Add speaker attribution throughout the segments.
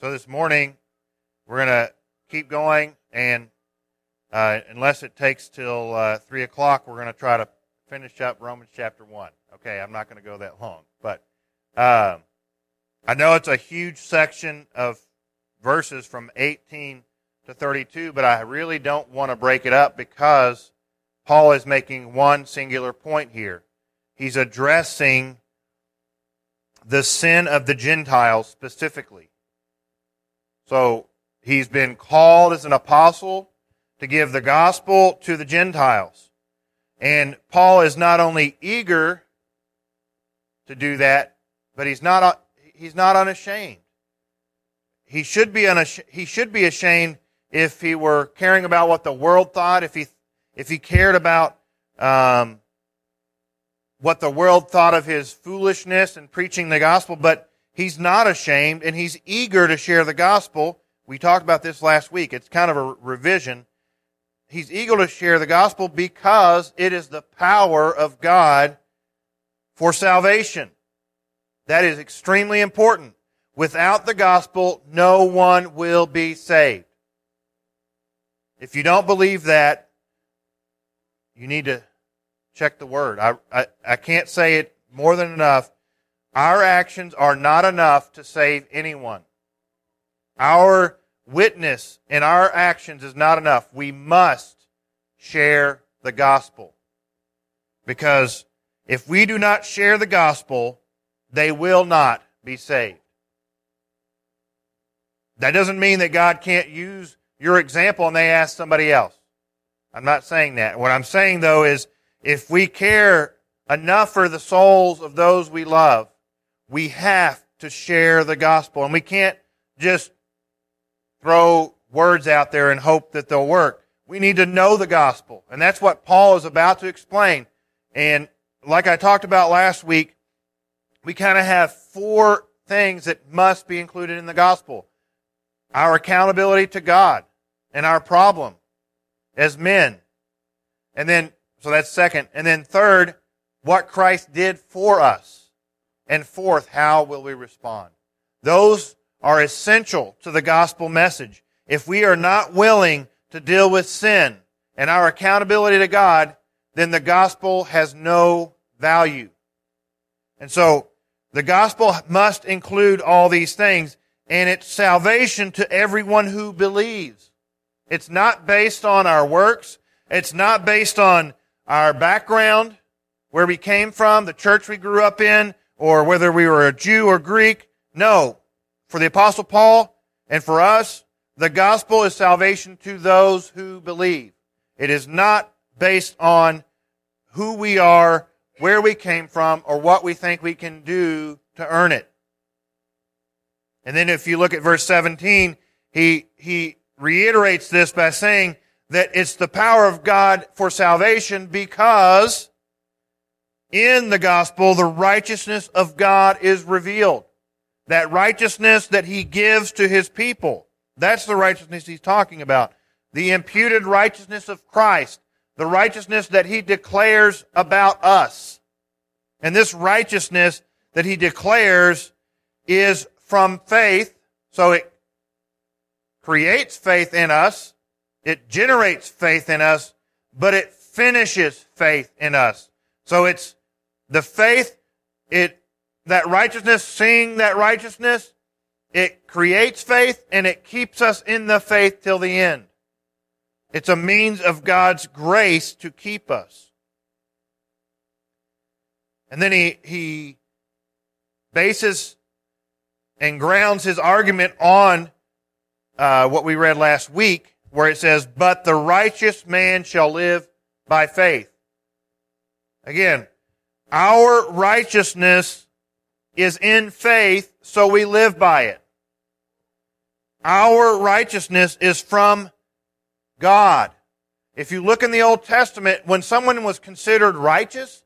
Speaker 1: So this morning, we're going to keep going, and uh, unless it takes till uh, 3 o'clock, we're going to try to finish up Romans chapter 1. Okay, I'm not going to go that long. But um, I know it's a huge section of verses from 18 to 32, but I really don't want to break it up because Paul is making one singular point here. He's addressing the sin of the Gentiles specifically. So he's been called as an apostle to give the gospel to the Gentiles. And Paul is not only eager to do that, but he's not, he's not unashamed. He should be unashamed, he should be ashamed if he were caring about what the world thought, if he, if he cared about, um, what the world thought of his foolishness and preaching the gospel, but he's not ashamed and he's eager to share the gospel. We talked about this last week. It's kind of a revision. He's eager to share the gospel because it is the power of God for salvation. That is extremely important. Without the gospel, no one will be saved. If you don't believe that, you need to check the word. I, I, I can't say it more than enough. Our actions are not enough to save anyone. Our witness and our actions is not enough. We must share the gospel. Because if we do not share the gospel, they will not be saved. That doesn't mean that God can't use your example and they ask somebody else. I'm not saying that. What I'm saying though is if we care enough for the souls of those we love, we have to share the gospel. And we can't just throw words out there and hope that they'll work. We need to know the gospel. And that's what Paul is about to explain. And like I talked about last week, we kind of have four things that must be included in the gospel. Our accountability to God and our problem as men. And then so that's second. And then third, what Christ did for us. And fourth, how will we respond? Those are essential to the gospel message. If we are not willing to deal with sin and our accountability to God, then the gospel has no value. And so the gospel must include all these things and it's salvation to everyone who believes. It's not based on our works. It's not based on our background, where we came from, the church we grew up in, or whether we were a Jew or Greek. No. For the apostle Paul and for us, the gospel is salvation to those who believe. It is not based on who we are, where we came from, or what we think we can do to earn it. And then if you look at verse 17, he, he reiterates this by saying, that it's the power of God for salvation because in the gospel, the righteousness of God is revealed. That righteousness that he gives to his people. That's the righteousness he's talking about. The imputed righteousness of Christ. The righteousness that he declares about us. And this righteousness that he declares is from faith. So it creates faith in us it generates faith in us, but it finishes faith in us. So it's the faith, it, that righteousness, seeing that righteousness, it creates faith and it keeps us in the faith till the end. It's a means of God's grace to keep us. And then he, he bases and grounds his argument on uh, what we read last week where it says, but the righteous man shall live by faith. Again, our righteousness is in faith, so we live by it. Our righteousness is from God. If you look in the Old Testament, when someone was considered righteous,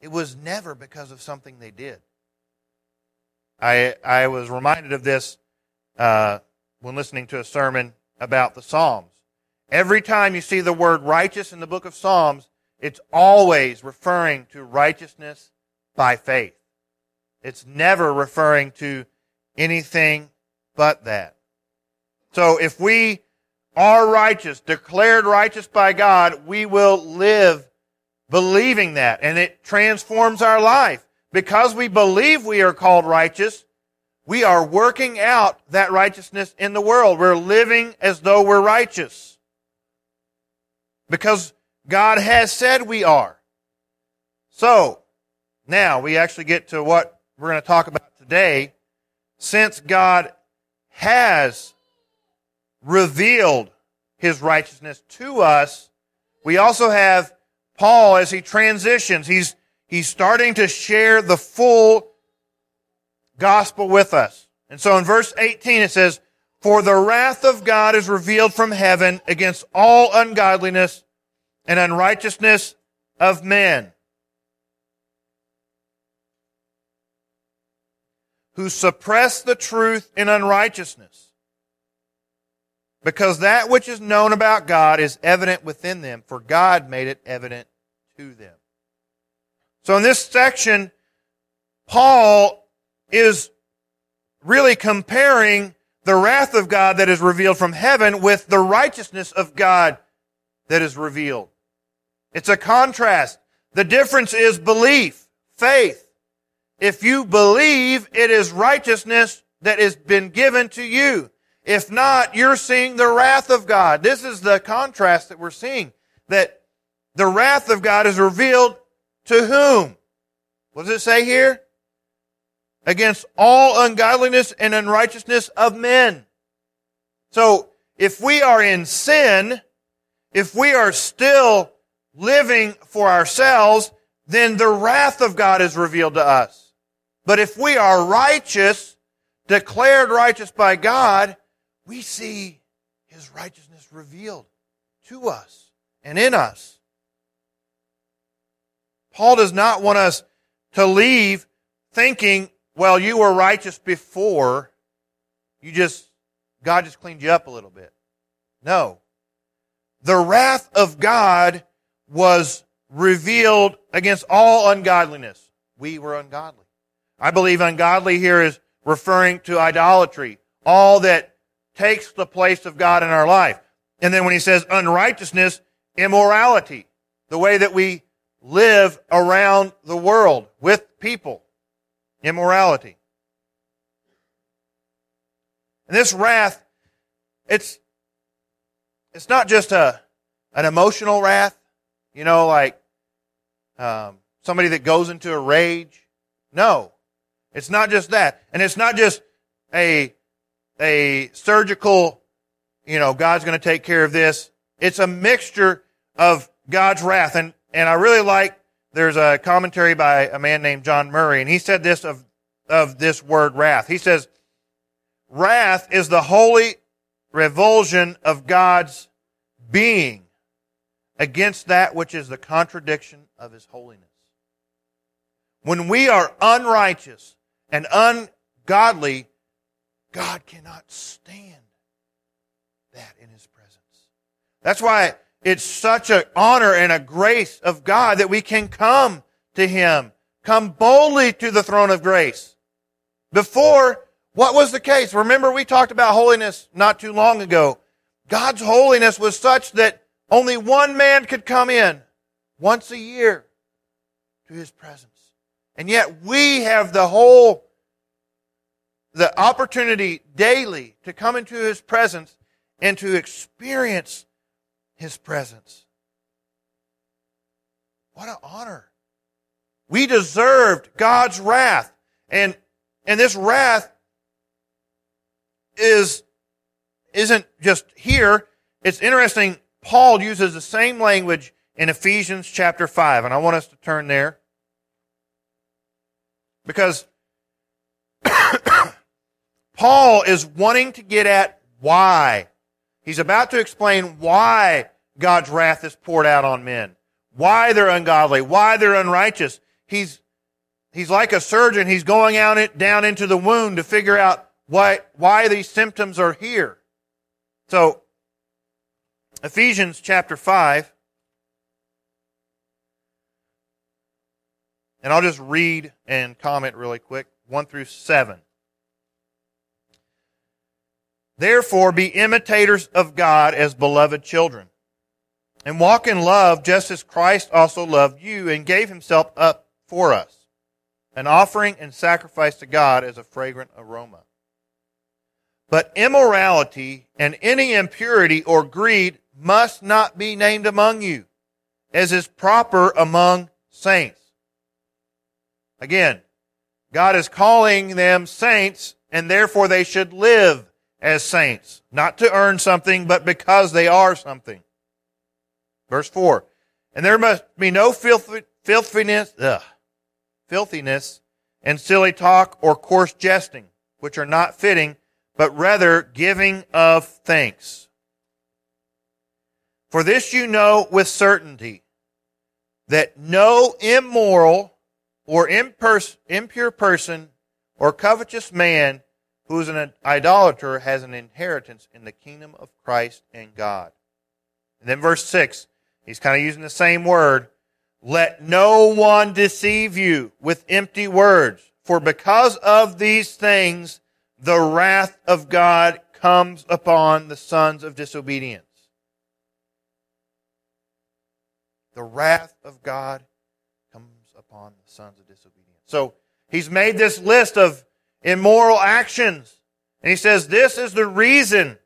Speaker 1: it was never because of something they did. I, I was reminded of this uh, when listening to a sermon about the Psalms. Every time you see the word righteous in the book of Psalms, it's always referring to righteousness by faith. It's never referring to anything but that. So if we are righteous, declared righteous by God, we will live believing that and it transforms our life. Because we believe we are called righteous, we are working out that righteousness in the world. We're living as though we're righteous. Because God has said we are. So, now we actually get to what we're going to talk about today. Since God has revealed his righteousness to us, we also have Paul as he transitions. He's, he's starting to share the full gospel with us. And so in verse 18 it says, For the wrath of God is revealed from heaven against all ungodliness and unrighteousness of men who suppress the truth in unrighteousness. Because that which is known about God is evident within them, for God made it evident to them. So in this section, Paul is really comparing the wrath of God that is revealed from heaven with the righteousness of God that is revealed. It's a contrast. The difference is belief, faith. If you believe, it is righteousness that has been given to you. If not, you're seeing the wrath of God. This is the contrast that we're seeing. That the wrath of God is revealed to whom? What does it say here? Against all ungodliness and unrighteousness of men. So, if we are in sin, if we are still living for ourselves, then the wrath of God is revealed to us. But if we are righteous, declared righteous by God, we see His righteousness revealed to us and in us. Paul does not want us to leave thinking, well, you were righteous before. You just, God just cleaned you up a little bit. No. The wrath of God was revealed against all ungodliness. We were ungodly. I believe ungodly here is referring to idolatry. All that takes the place of God in our life. And then when he says unrighteousness, immorality. The way that we live around the world with people. Immorality. And this wrath, it's, it's not just a, an emotional wrath, you know, like, um, somebody that goes into a rage. No. It's not just that. And it's not just a, a surgical, you know, God's going to take care of this. It's a mixture of God's wrath. And and I really like, there's a commentary by a man named John Murray, and he said this of, of this word wrath. He says, wrath is the holy revulsion of God's being against that which is the contradiction of his holiness. When we are unrighteous and ungodly, God cannot stand that in his presence. That's why it's such an honor and a grace of God that we can come to Him, come boldly to the throne of grace. Before, what was the case? Remember we talked about holiness not too long ago. God's holiness was such that only one man could come in once a year to His presence. And yet we have the whole, the opportunity daily to come into His presence and to experience his presence. What an honor. We deserved God's wrath. And, and this wrath is, isn't just here. It's interesting. Paul uses the same language in Ephesians chapter 5. And I want us to turn there. Because Paul is wanting to get at why. He's about to explain why God's wrath is poured out on men. Why they're ungodly, why they're unrighteous. He's, he's like a surgeon. He's going out it, down into the wound to figure out why, why these symptoms are here. So, Ephesians chapter 5. And I'll just read and comment really quick. 1 through 7. Therefore, be imitators of God as beloved children. And walk in love just as Christ also loved you and gave himself up for us, an offering and sacrifice to God as a fragrant aroma. But immorality and any impurity or greed must not be named among you, as is proper among saints. Again, God is calling them saints, and therefore they should live as saints, not to earn something, but because they are something. Verse 4. And there must be no filthiness, ugh, filthiness and silly talk or coarse jesting, which are not fitting, but rather giving of thanks. For this you know with certainty, that no immoral or impure person or covetous man who is an idolater has an inheritance in the kingdom of Christ and God. And then verse 6, he's kind of using the same word. Let no one deceive you with empty words, for because of these things, the wrath of God comes upon the sons of disobedience. The wrath of God comes upon the sons of disobedience. So he's made this list of immoral actions. And he says this is the reason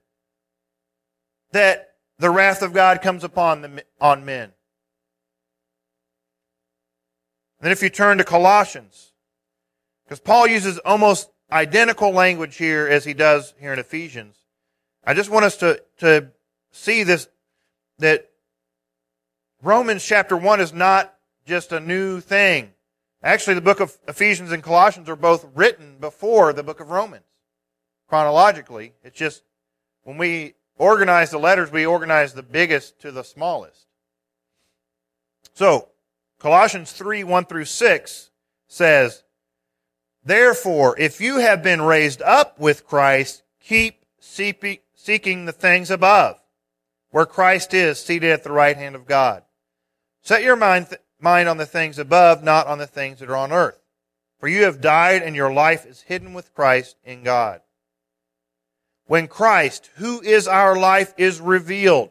Speaker 1: that the wrath of God comes upon the, on men. Then if you turn to Colossians, because Paul uses almost identical language here as he does here in Ephesians. I just want us to, to see this, that Romans chapter 1 is not just a new thing. Actually, the book of Ephesians and Colossians are both written before the book of Romans. Chronologically, it's just when we organize the letters, we organize the biggest to the smallest. So, Colossians 3 1 through 6 says, Therefore, if you have been raised up with Christ, keep seeking the things above, where Christ is seated at the right hand of God. Set your mind mind on the things above, not on the things that are on earth. For you have died and your life is hidden with Christ in God. When Christ, who is our life, is revealed,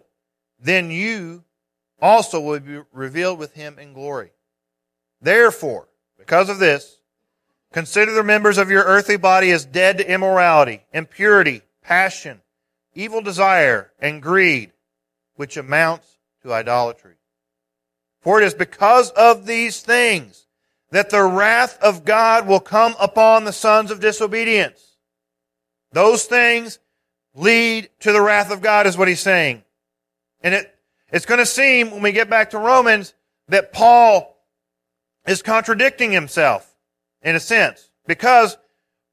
Speaker 1: then you also will be revealed with him in glory. Therefore, because of this, consider the members of your earthly body as dead to immorality, impurity, passion, evil desire, and greed, which amounts to idolatry. For it is because of these things that the wrath of God will come upon the sons of disobedience. Those things lead to the wrath of God is what he's saying. And it, it's going to seem when we get back to Romans that Paul is contradicting himself in a sense because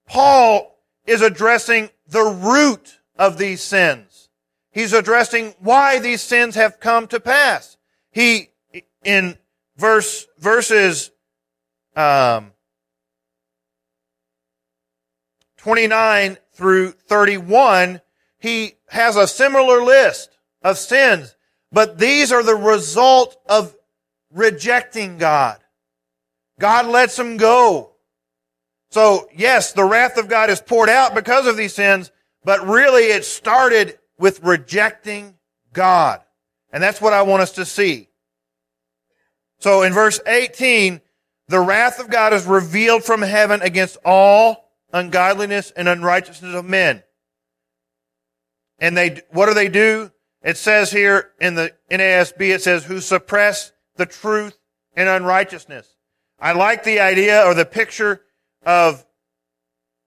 Speaker 1: Paul is addressing the root of these sins. He's addressing why these sins have come to pass. He in verse verses um, 29 through 31, he has a similar list of sins, but these are the result of rejecting God. God lets them go. So yes, the wrath of God is poured out because of these sins, but really it started with rejecting God. And that's what I want us to see. So in verse 18, the wrath of God is revealed from heaven against all ungodliness and unrighteousness of men. And they, what do they do? It says here in the NASB, it says, who suppress the truth and unrighteousness. I like the idea or the picture of,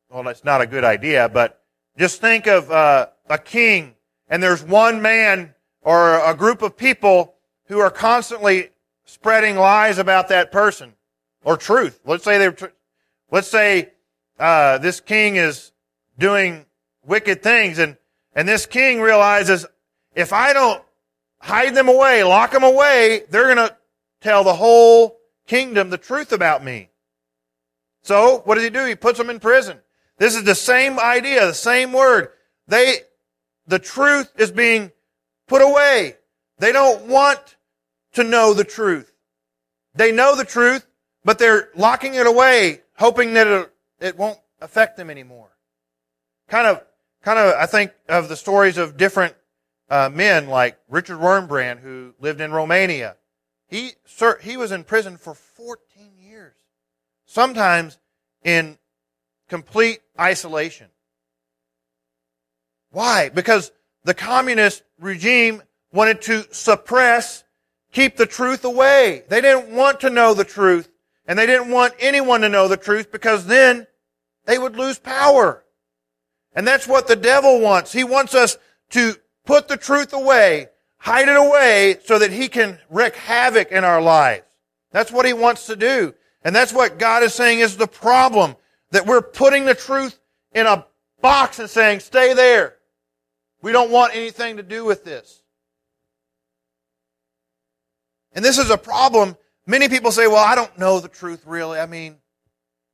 Speaker 1: well, that's not a good idea, but just think of uh, a king and there's one man or a group of people who are constantly spreading lies about that person or truth. Let's say they tr- let's say uh, this king is doing wicked things, and and this king realizes if I don't hide them away, lock them away, they're going to tell the whole kingdom the truth about me. So what does he do? He puts them in prison. This is the same idea, the same word. They, the truth is being put away. They don't want to know the truth. They know the truth, but they're locking it away, hoping that it, won't affect them anymore. Kind of, kind of, I think of the stories of different uh, men like Richard Wurmbrand, who lived in Romania. He, sir, he was in prison for 14 years, sometimes in complete isolation. Why? Because the communist regime wanted to suppress, keep the truth away. They didn't want to know the truth, and they didn't want anyone to know the truth because then they would lose power. And that's what the devil wants. He wants us to put the truth away, hide it away so that he can wreak havoc in our lives. That's what he wants to do. And that's what God is saying is the problem. That we're putting the truth in a box and saying, stay there. We don't want anything to do with this. And this is a problem. Many people say, well, I don't know the truth really. I mean,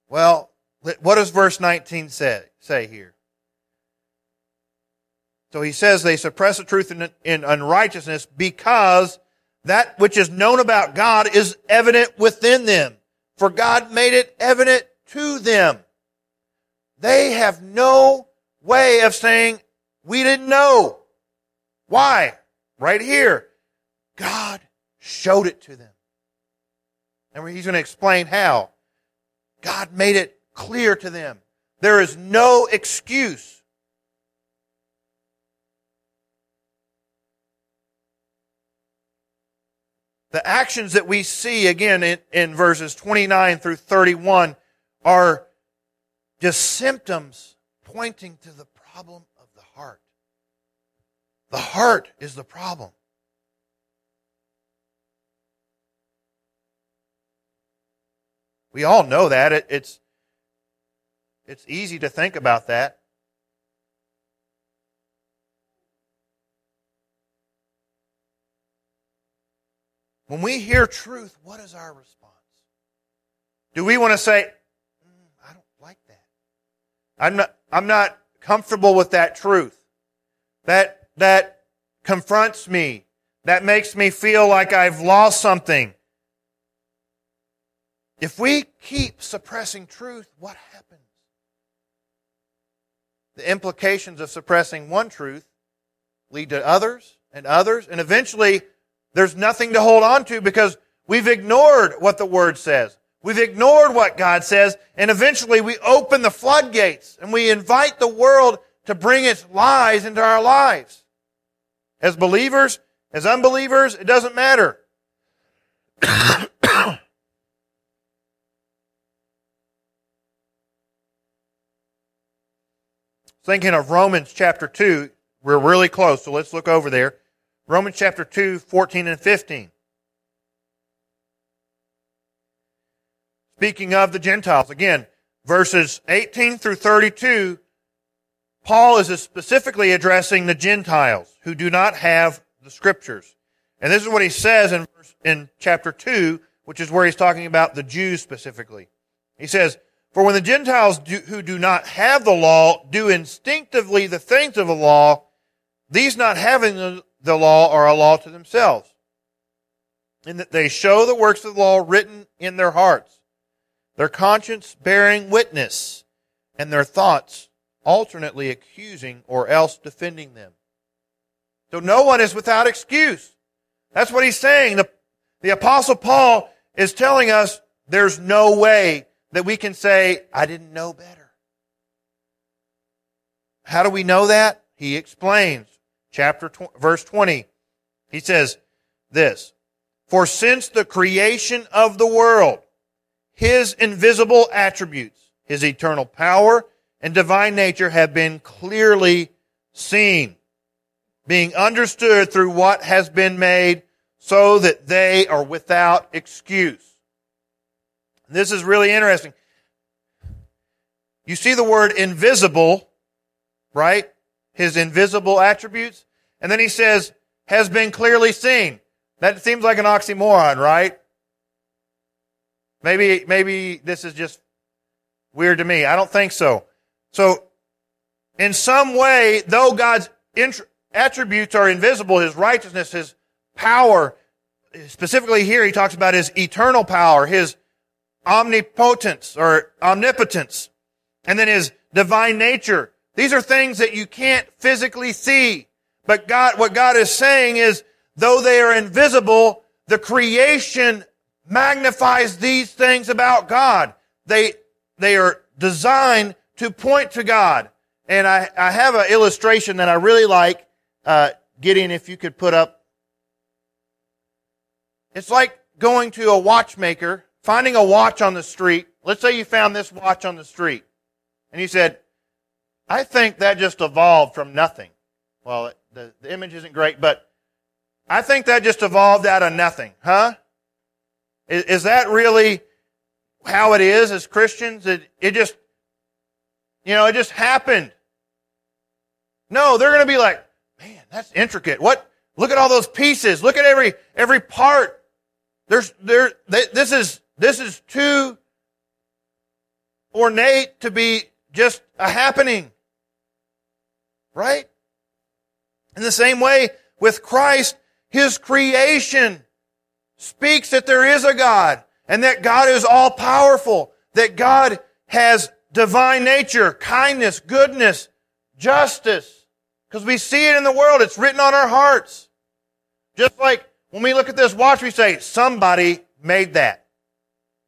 Speaker 1: well, what does verse 19 say, say here? So he says they suppress the truth in, in unrighteousness because that which is known about God is evident within them. For God made it evident to them. They have no way of saying, we didn't know. Why? Right here. God showed it to them. And he's going to explain how. God made it clear to them. There is no excuse The actions that we see again in, in verses 29 through 31 are just symptoms pointing to the problem of the heart. The heart is the problem. We all know that. It, it's, it's easy to think about that. When we hear truth, what is our response? Do we want to say, mm, I don't like that. I'm not, I'm not comfortable with that truth. That, that confronts me. That makes me feel like I've lost something. If we keep suppressing truth, what happens? The implications of suppressing one truth lead to others and others, and eventually there's nothing to hold on to because we've ignored what the Word says. We've ignored what God says, and eventually we open the floodgates and we invite the world to bring its lies into our lives. As believers, as unbelievers, it doesn't matter. Thinking of Romans chapter 2, we're really close, so let's look over there. Romans chapter 2, 14 and 15. Speaking of the Gentiles, again, verses 18 through 32, Paul is specifically addressing the Gentiles who do not have the scriptures. And this is what he says in, verse, in chapter 2, which is where he's talking about the Jews specifically. He says, For when the Gentiles do, who do not have the law do instinctively the things of the law, these not having the, the law are a law to themselves, in that they show the works of the law written in their hearts, their conscience bearing witness, and their thoughts alternately accusing or else defending them. So no one is without excuse. That's what he's saying. The, the apostle Paul is telling us there's no way that we can say, I didn't know better. How do we know that? He explains chapter tw- verse 20. He says this, For since the creation of the world, his invisible attributes, his eternal power and divine nature have been clearly seen, being understood through what has been made so that they are without excuse. This is really interesting. You see the word invisible, right? his invisible attributes. And then he says, has been clearly seen. That seems like an oxymoron, right? Maybe, maybe this is just weird to me. I don't think so. So, in some way, though God's attributes are invisible, His righteousness, His power, specifically here he talks about His eternal power, His omnipotence or omnipotence, and then His divine nature These are things that you can't physically see. But God, what God is saying is, though they are invisible, the creation magnifies these things about God. They, they are designed to point to God. And I, I have an illustration that I really like. Uh, Gideon, if you could put up. It's like going to a watchmaker, finding a watch on the street. Let's say you found this watch on the street. And you said, I think that just evolved from nothing. Well, the, the image isn't great, but I think that just evolved out of nothing, huh? Is, is that really how it is as Christians? It, it just, you know, it just happened. No, they're going to be like, man, that's intricate. What? Look at all those pieces. Look at every, every part. There's, there, this is, this is too ornate to be just a happening. Right? In the same way with Christ, His creation speaks that there is a God and that God is all powerful, that God has divine nature, kindness, goodness, justice. Because we see it in the world. It's written on our hearts. Just like when we look at this watch, we say, somebody made that.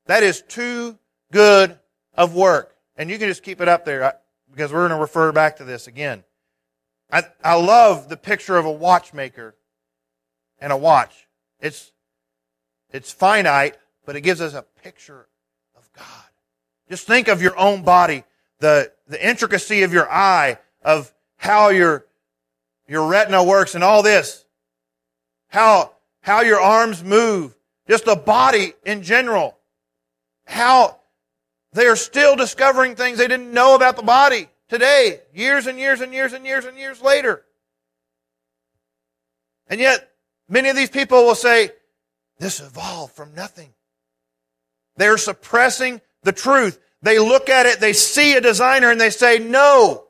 Speaker 1: That is too good of work. And you can just keep it up there because we're going to refer back to this again. I, I love the picture of a watchmaker and a watch. It's, it's finite, but it gives us a picture of God. Just think of your own body, the, the intricacy of your eye, of how your, your retina works and all this. How, how your arms move. Just the body in general. How they are still discovering things they didn't know about the body today, years and years and years and years and years later. And yet, many of these people will say, this evolved from nothing. They're suppressing the truth. They look at it, they see a designer, and they say, no,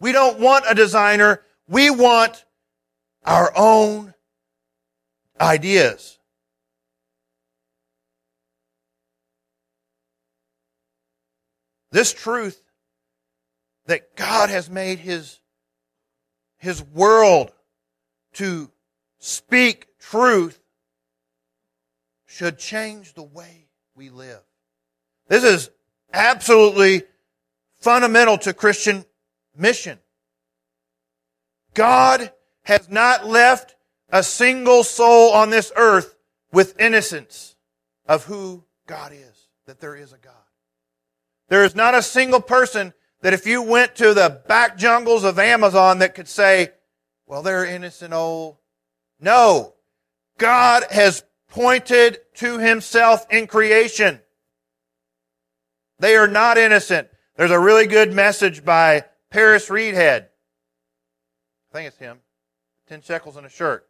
Speaker 1: we don't want a designer. We want our own ideas. This truth that God has made His, His world to speak truth should change the way we live. This is absolutely fundamental to Christian mission. God has not left a single soul on this earth with innocence of who God is, that there is a God. There is not a single person that if you went to the back jungles of Amazon that could say, well, they're innocent old. No. God has pointed to himself in creation. They are not innocent. There's a really good message by Paris Reidhead. I think it's him. Ten shekels and a shirt.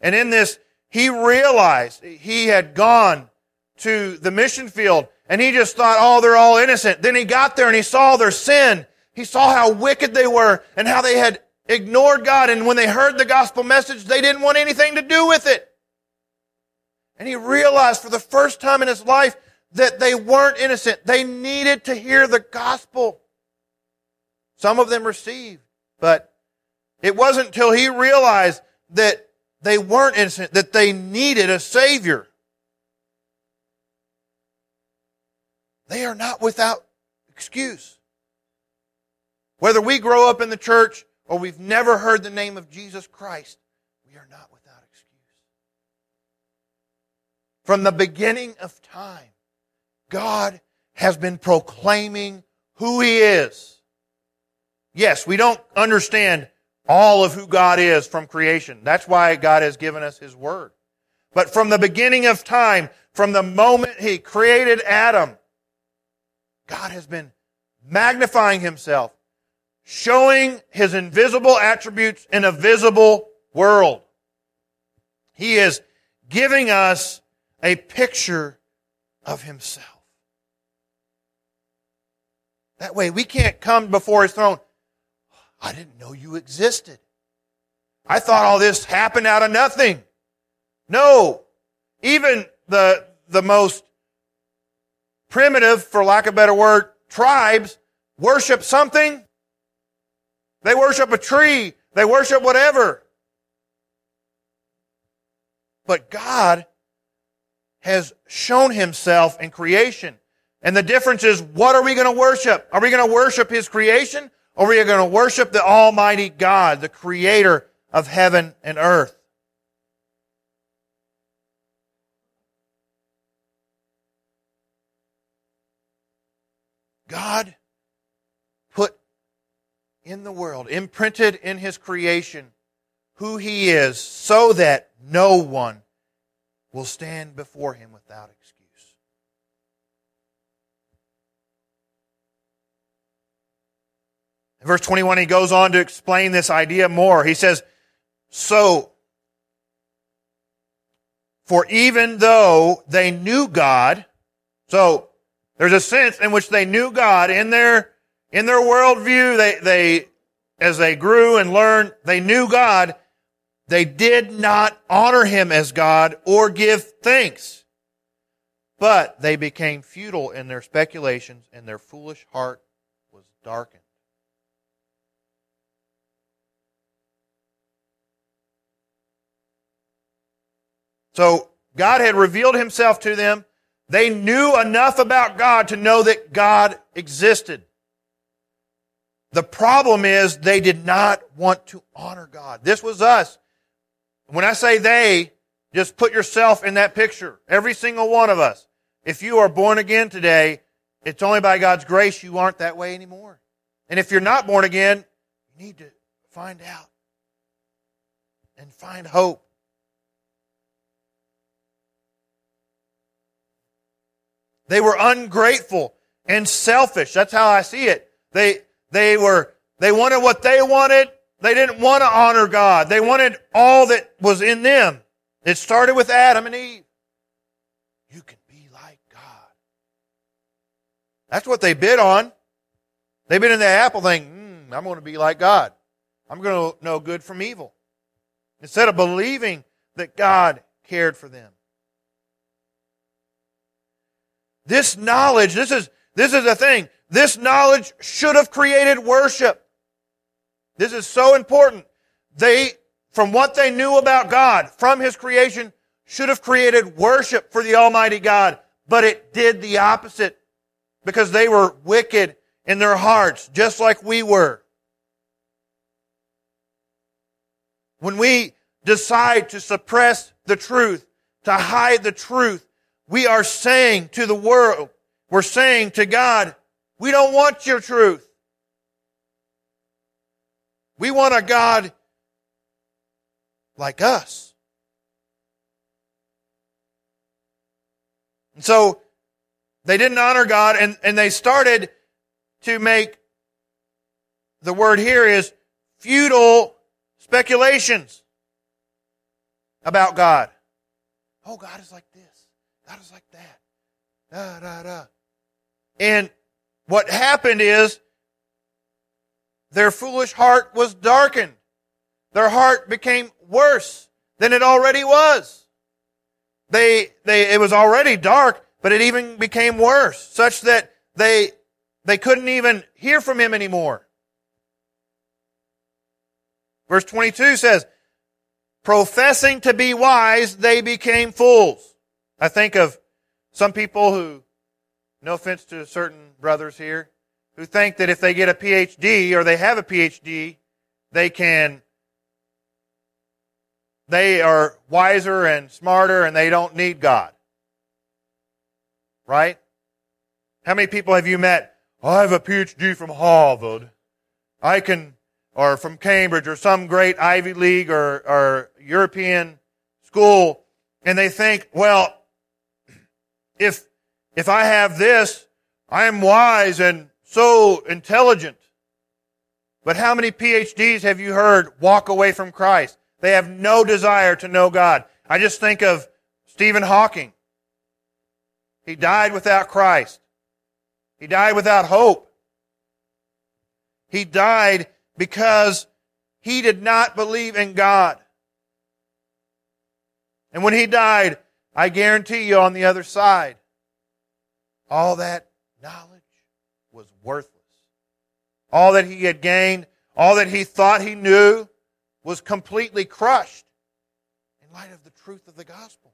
Speaker 1: And in this, he realized he had gone to the mission field and he just thought, oh, they're all innocent. Then he got there and he saw their sin. He saw how wicked they were and how they had ignored God. And when they heard the gospel message, they didn't want anything to do with it. And he realized for the first time in his life that they weren't innocent. They needed to hear the gospel. Some of them received, but it wasn't until he realized that they weren't innocent, that they needed a savior. They are not without excuse. Whether we grow up in the church or we've never heard the name of Jesus Christ, we are not without excuse. From the beginning of time, God has been proclaiming who He is. Yes, we don't understand all of who God is from creation. That's why God has given us His Word. But from the beginning of time, from the moment He created Adam, God has been magnifying himself, showing his invisible attributes in a visible world. He is giving us a picture of himself. That way we can't come before his throne. I didn't know you existed. I thought all this happened out of nothing. No. Even the, the most primitive, for lack of a better word, tribes worship something They worship a tree. They worship whatever. But God has shown himself in creation. And the difference is, what are we going to worship? Are we going to worship his creation? Or are we going to worship the Almighty God, the creator of heaven and earth? God put in the world, imprinted in his creation, who he is, so that no one will stand before him without excuse. In verse 21, he goes on to explain this idea more. He says, So, for even though they knew God, so there's a sense in which they knew God in their, in their worldview, they, they, as they grew and learned, they knew God. They did not honor him as God or give thanks. But they became futile in their speculations and their foolish heart was darkened. So God had revealed himself to them. They knew enough about God to know that God existed. The problem is they did not want to honor God. This was us. When I say they, just put yourself in that picture. Every single one of us. If you are born again today, it's only by God's grace you aren't that way anymore. And if you're not born again, you need to find out and find hope. They were ungrateful and selfish. That's how I see it. They, they were, they wanted what they wanted. They didn't want to honor God. They wanted all that was in them. It started with Adam and Eve. You can be like God. That's what they bid on. They've been in the apple thing, mm, I'm going to be like God. I'm going to know good from evil. Instead of believing that God cared for them. This knowledge, this is, this is the thing. This knowledge should have created worship. This is so important. They, from what they knew about God, from His creation, should have created worship for the Almighty God, but it did the opposite because they were wicked in their hearts, just like we were. When we decide to suppress the truth, to hide the truth, we are saying to the world, we're saying to God, we don't want your truth. We want a God like us. And so they didn't honor God and, and they started to make the word here is futile speculations about God. Oh, God is like this. God is like that. Da, da, da. And what happened is their foolish heart was darkened. Their heart became worse than it already was. They, they, it was already dark, but it even became worse, such that they, they couldn't even hear from him anymore. Verse 22 says, professing to be wise, they became fools. I think of some people who, no offense to certain brothers here, who think that if they get a PhD or they have a PhD, they can, they are wiser and smarter and they don't need God. Right? How many people have you met? I have a PhD from Harvard. I can, or from Cambridge or some great Ivy League or, or European school. And they think, well, if, if I have this, I am wise and so intelligent. But how many PhDs have you heard walk away from Christ? They have no desire to know God. I just think of Stephen Hawking. He died without Christ. He died without hope. He died because he did not believe in God. And when he died, I guarantee you on the other side, all that knowledge was worthless. All that he had gained, all that he thought he knew was completely crushed in light of the truth of the gospel.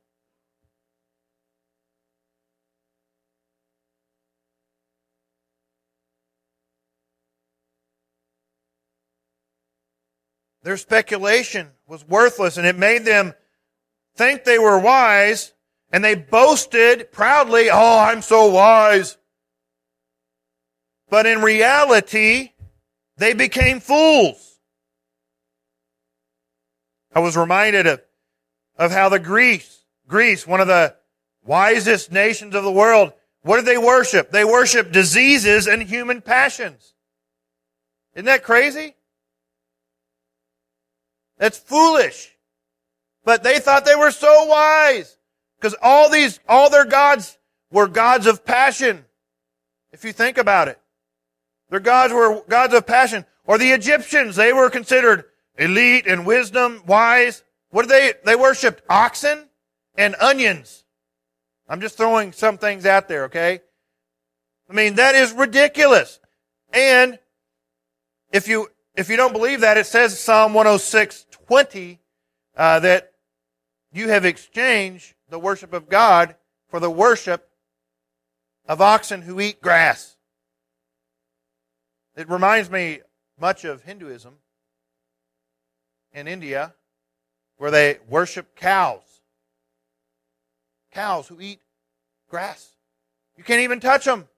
Speaker 1: Their speculation was worthless and it made them think they were wise and they boasted proudly, Oh, I'm so wise. But in reality, they became fools. I was reminded of, of how the Greece, Greece, one of the wisest nations of the world, what did they worship? They worship diseases and human passions. Isn't that crazy? That's foolish. But they thought they were so wise. Because all these, all their gods were gods of passion. If you think about it. Their gods were gods of passion. Or the Egyptians, they were considered elite and wisdom, wise. What did they, they worshipped oxen and onions. I'm just throwing some things out there, okay? I mean, that is ridiculous. And if you, if you don't believe that, it says Psalm 106, 20, uh, that you have exchanged the worship of God for the worship of oxen who eat grass. It reminds me much of Hinduism in India, where they worship cows. Cows who eat grass. You can't even touch them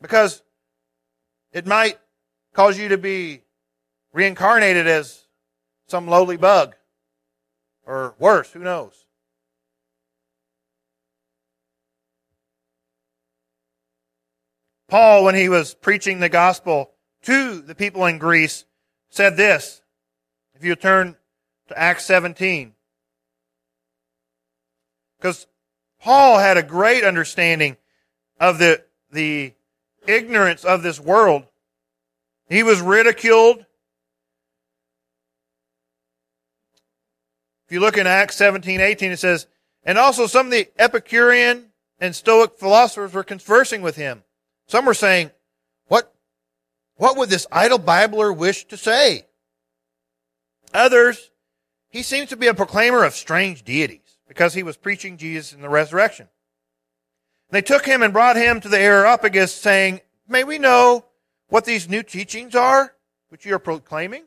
Speaker 1: because it might cause you to be reincarnated as some lowly bug or worse, who knows? Paul, when he was preaching the gospel to the people in Greece, said this. If you turn to Acts 17. Because Paul had a great understanding of the, the ignorance of this world. He was ridiculed. If you look in Acts 17, 18, it says, and also some of the Epicurean and Stoic philosophers were conversing with him. Some were saying, what, what would this idle babbler wish to say? Others, he seems to be a proclaimer of strange deities because he was preaching Jesus in the resurrection. They took him and brought him to the Areopagus saying, may we know what these new teachings are which you are proclaiming?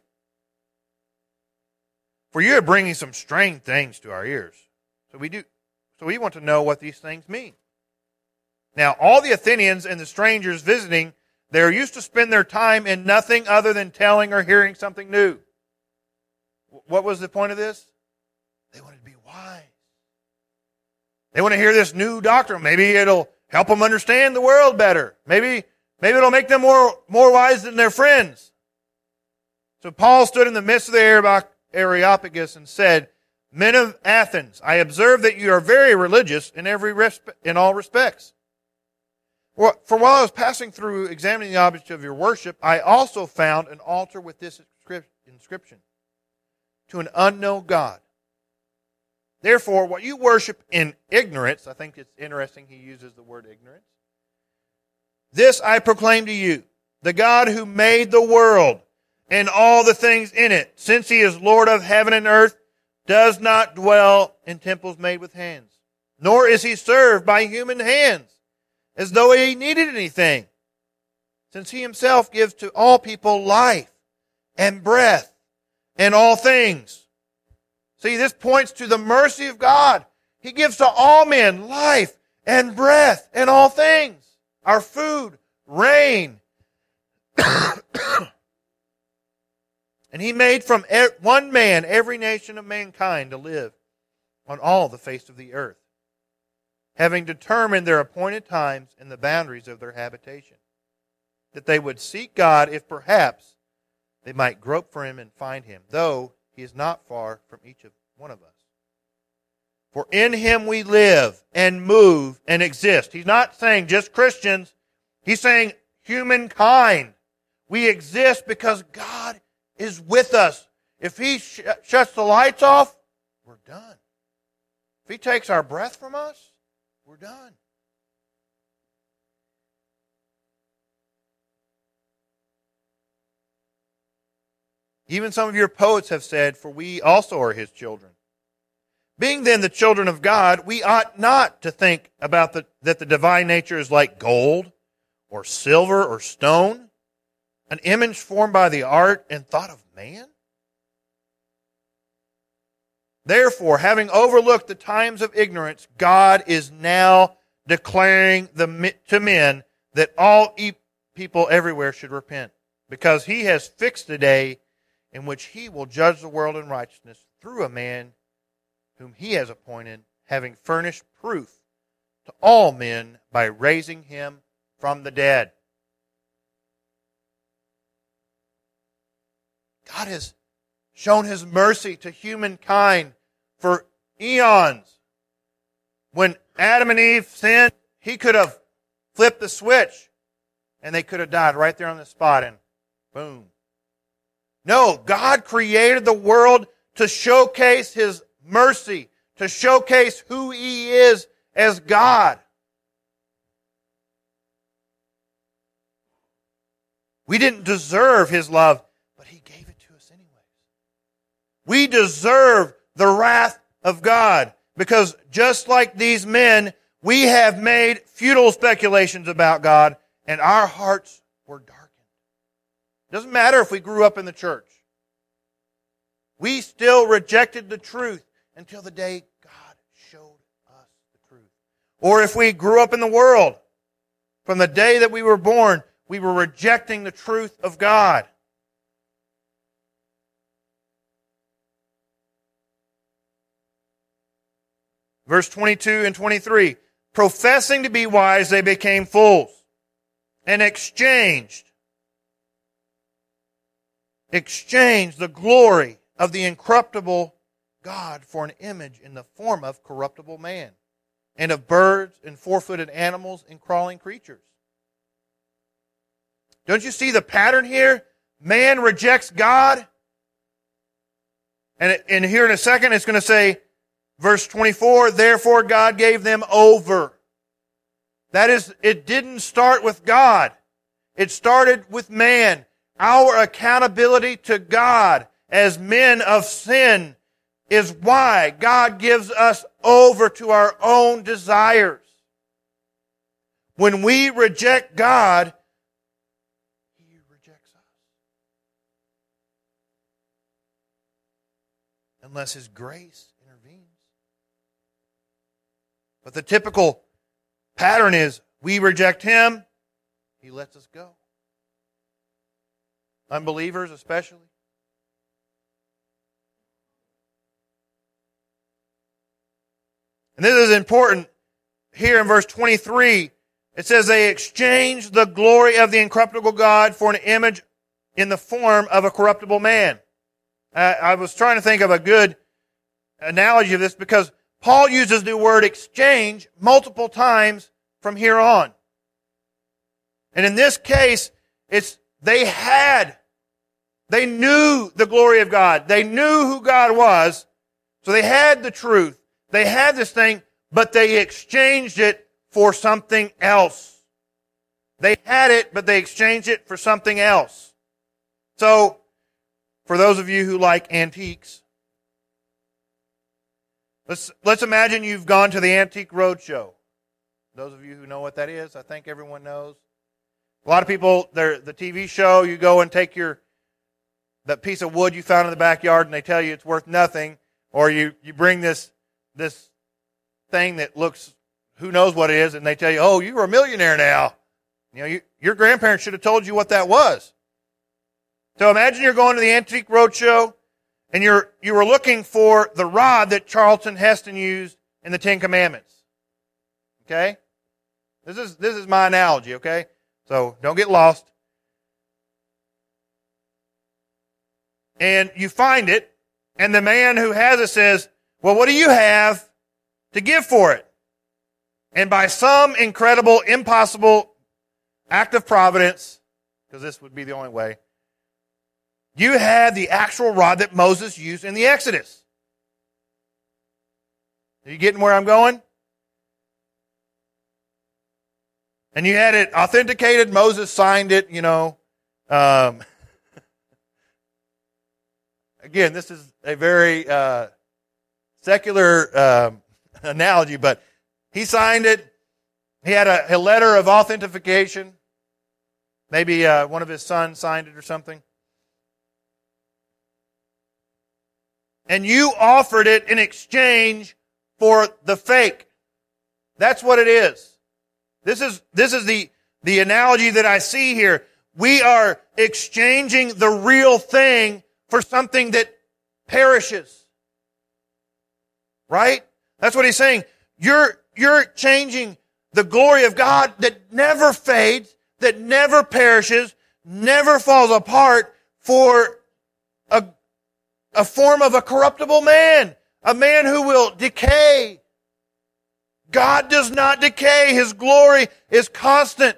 Speaker 1: For you are bringing some strange things to our ears. So we do, so we want to know what these things mean. Now, all the Athenians and the strangers visiting there used to spend their time in nothing other than telling or hearing something new. What was the point of this? They wanted to be wise. They want to hear this new doctrine. Maybe it'll help them understand the world better. Maybe, maybe it'll make them more, more wise than their friends. So Paul stood in the midst of the Areopagus and said, Men of Athens, I observe that you are very religious in every respe- in all respects. For while I was passing through examining the object of your worship, I also found an altar with this inscription to an unknown God. Therefore, what you worship in ignorance, I think it's interesting he uses the word ignorance. This I proclaim to you, the God who made the world and all the things in it, since he is Lord of heaven and earth, does not dwell in temples made with hands, nor is he served by human hands as though he needed anything, since he himself gives to all people life and breath and all things. See, this points to the mercy of God. He gives to all men life and breath and all things. Our food, rain. And he made from one man every nation of mankind to live on all the face of the earth having determined their appointed times and the boundaries of their habitation, that they would seek God if perhaps they might grope for him and find him, though he is not far from each of one of us. For in him we live and move and exist. He's not saying just Christians. He's saying humankind. We exist because God is with us. If he sh- shuts the lights off, we're done. If he takes our breath from us, we're done. Even some of your poets have said, For we also are his children. Being then the children of God, we ought not to think about the, that the divine nature is like gold or silver or stone, an image formed by the art and thought of man. Therefore, having overlooked the times of ignorance, God is now declaring the, to men that all people everywhere should repent, because he has fixed a day in which he will judge the world in righteousness through a man whom he has appointed, having furnished proof to all men by raising him from the dead. God has shown his mercy to humankind for eons. When Adam and Eve sinned, he could have flipped the switch and they could have died right there on the spot and boom. No, God created the world to showcase his mercy, to showcase who He is as God. We didn't deserve His love, but He gave it to us anyways. We deserve the wrath of God because just like these men, we have made futile speculations about God and our hearts were darkened. It doesn't matter if we grew up in the church. We still rejected the truth until the day God showed us the truth. Or if we grew up in the world, from the day that we were born, we were rejecting the truth of God. Verse 22 and 23. Professing to be wise, they became fools and exchanged, exchanged the glory of the incorruptible God for an image in the form of corruptible man, and of birds and four footed animals and crawling creatures. Don't you see the pattern here? Man rejects God. And, and here in a second, it's going to say, verse 24, therefore God gave them over. That is, it didn't start with God. It started with man. Our accountability to God as men of sin is why God gives us over to our own desires. When we reject God, He rejects us. Unless His grace But the typical pattern is we reject Him, He lets us go. Unbelievers, especially. And this is important here in verse 23. It says they exchanged the glory of the incorruptible God for an image in the form of a corruptible man. Uh, I was trying to think of a good analogy of this because Paul uses the word exchange multiple times from here on. And in this case, it's, they had, they knew the glory of God. They knew who God was. So they had the truth. They had this thing, but they exchanged it for something else. They had it, but they exchanged it for something else. So, for those of you who like antiques, let's, let's imagine you've gone to the Antique Roadshow. Those of you who know what that is, I think everyone knows. A lot of people, the TV show, you go and take your, that piece of wood you found in the backyard and they tell you it's worth nothing, or you, you bring this this thing that looks who knows what it is, and they tell you, "Oh, you're a millionaire now." You know, you, your grandparents should have told you what that was. So imagine you're going to the Antique Roadshow, and you're you were looking for the rod that Charlton Heston used in the Ten Commandments. Okay, this is this is my analogy. Okay, so don't get lost. And you find it, and the man who has it says, well, what do you have to give for it? And by some incredible, impossible act of providence, because this would be the only way, you had the actual rod that Moses used in the Exodus. Are you getting where I'm going? And you had it authenticated. Moses signed it, you know. Um, again, this is a very uh, secular uh, analogy, but he signed it. He had a, a letter of authentication. Maybe uh, one of his sons signed it or something. And you offered it in exchange for the fake. That's what it is. This is, this is the, the analogy that I see here. We are exchanging the real thing for something that perishes. Right? That's what he's saying. You're, you're changing the glory of God that never fades, that never perishes, never falls apart for a, a form of a corruptible man, a man who will decay. God does not decay. His glory is constant.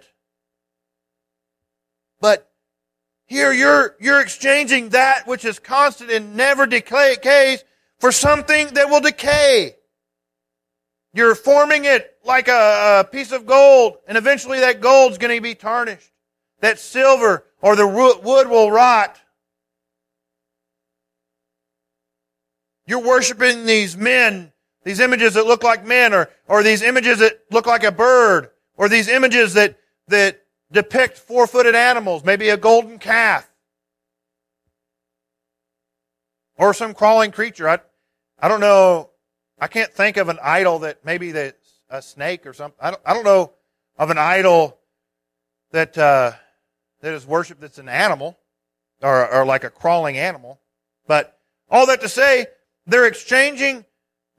Speaker 1: But here you're, you're exchanging that which is constant and never decays for something that will decay. You're forming it like a, a piece of gold, and eventually that gold's going to be tarnished. That silver or the wood will rot. You're worshiping these men, these images that look like men, or, or these images that look like a bird, or these images that, that depict four-footed animals, maybe a golden calf, or some crawling creature. I, I don't know I can't think of an idol that maybe that's a snake or something. I don't, I don't know of an idol that uh, that is worshipped that's an animal or, or like a crawling animal. But all that to say, they're exchanging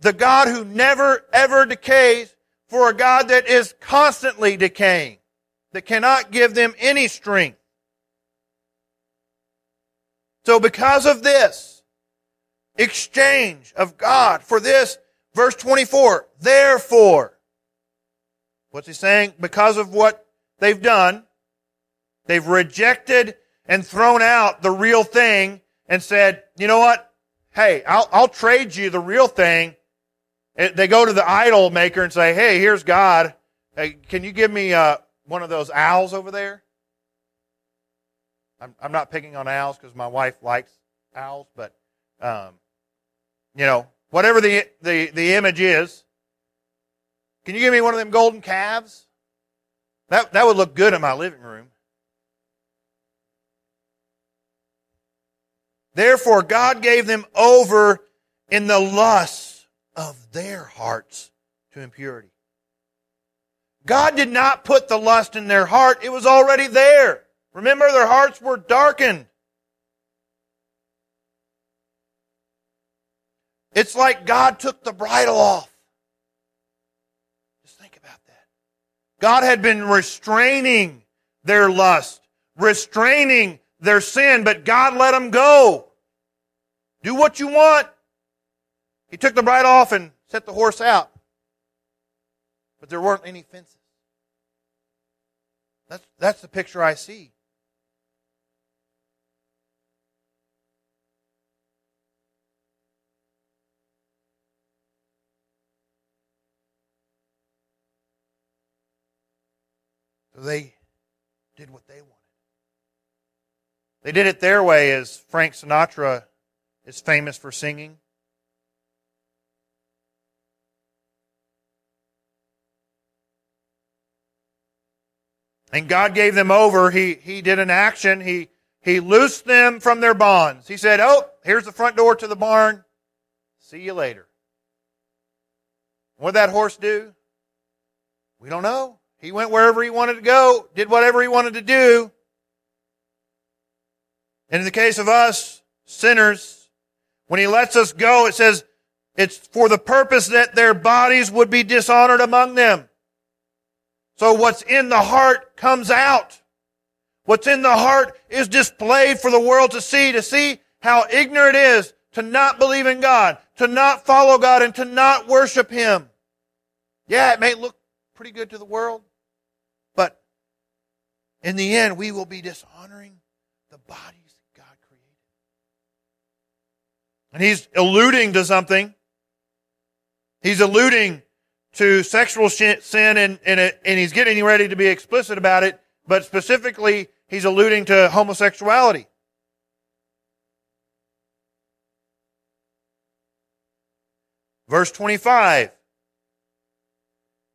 Speaker 1: the God who never ever decays for a God that is constantly decaying, that cannot give them any strength. So because of this exchange of God for this Verse 24, therefore, what's he saying? Because of what they've done, they've rejected and thrown out the real thing and said, you know what? Hey, I'll, I'll trade you the real thing. They go to the idol maker and say, hey, here's God. Hey, can you give me uh, one of those owls over there? I'm, I'm not picking on owls because my wife likes owls, but, um, you know, whatever the, the, the image is. Can you give me one of them golden calves? That, that would look good in my living room. Therefore, God gave them over in the lusts of their hearts to impurity. God did not put the lust in their heart. It was already there. Remember, their hearts were darkened. It's like God took the bridle off. Just think about that. God had been restraining their lust, restraining their sin, but God let them go. Do what you want. He took the bridle off and set the horse out. But there weren't any fences. That's, that's the picture I see. they did what they wanted. They did it their way, as Frank Sinatra is famous for singing. And God gave them over. He, he did an action. He, he loosed them from their bonds. He said, Oh, here's the front door to the barn. See you later. What did that horse do? We don't know. He went wherever he wanted to go, did whatever he wanted to do. And in the case of us, sinners, when he lets us go, it says it's for the purpose that their bodies would be dishonored among them. So what's in the heart comes out. What's in the heart is displayed for the world to see, to see how ignorant it is to not believe in God, to not follow God, and to not worship Him. Yeah, it may look pretty good to the world. But in the end, we will be dishonoring the bodies And he's alluding to something. He's alluding to sexual sin and, and, it, and he's getting ready to be explicit about it, but specifically he's alluding to homosexuality. Verse 25.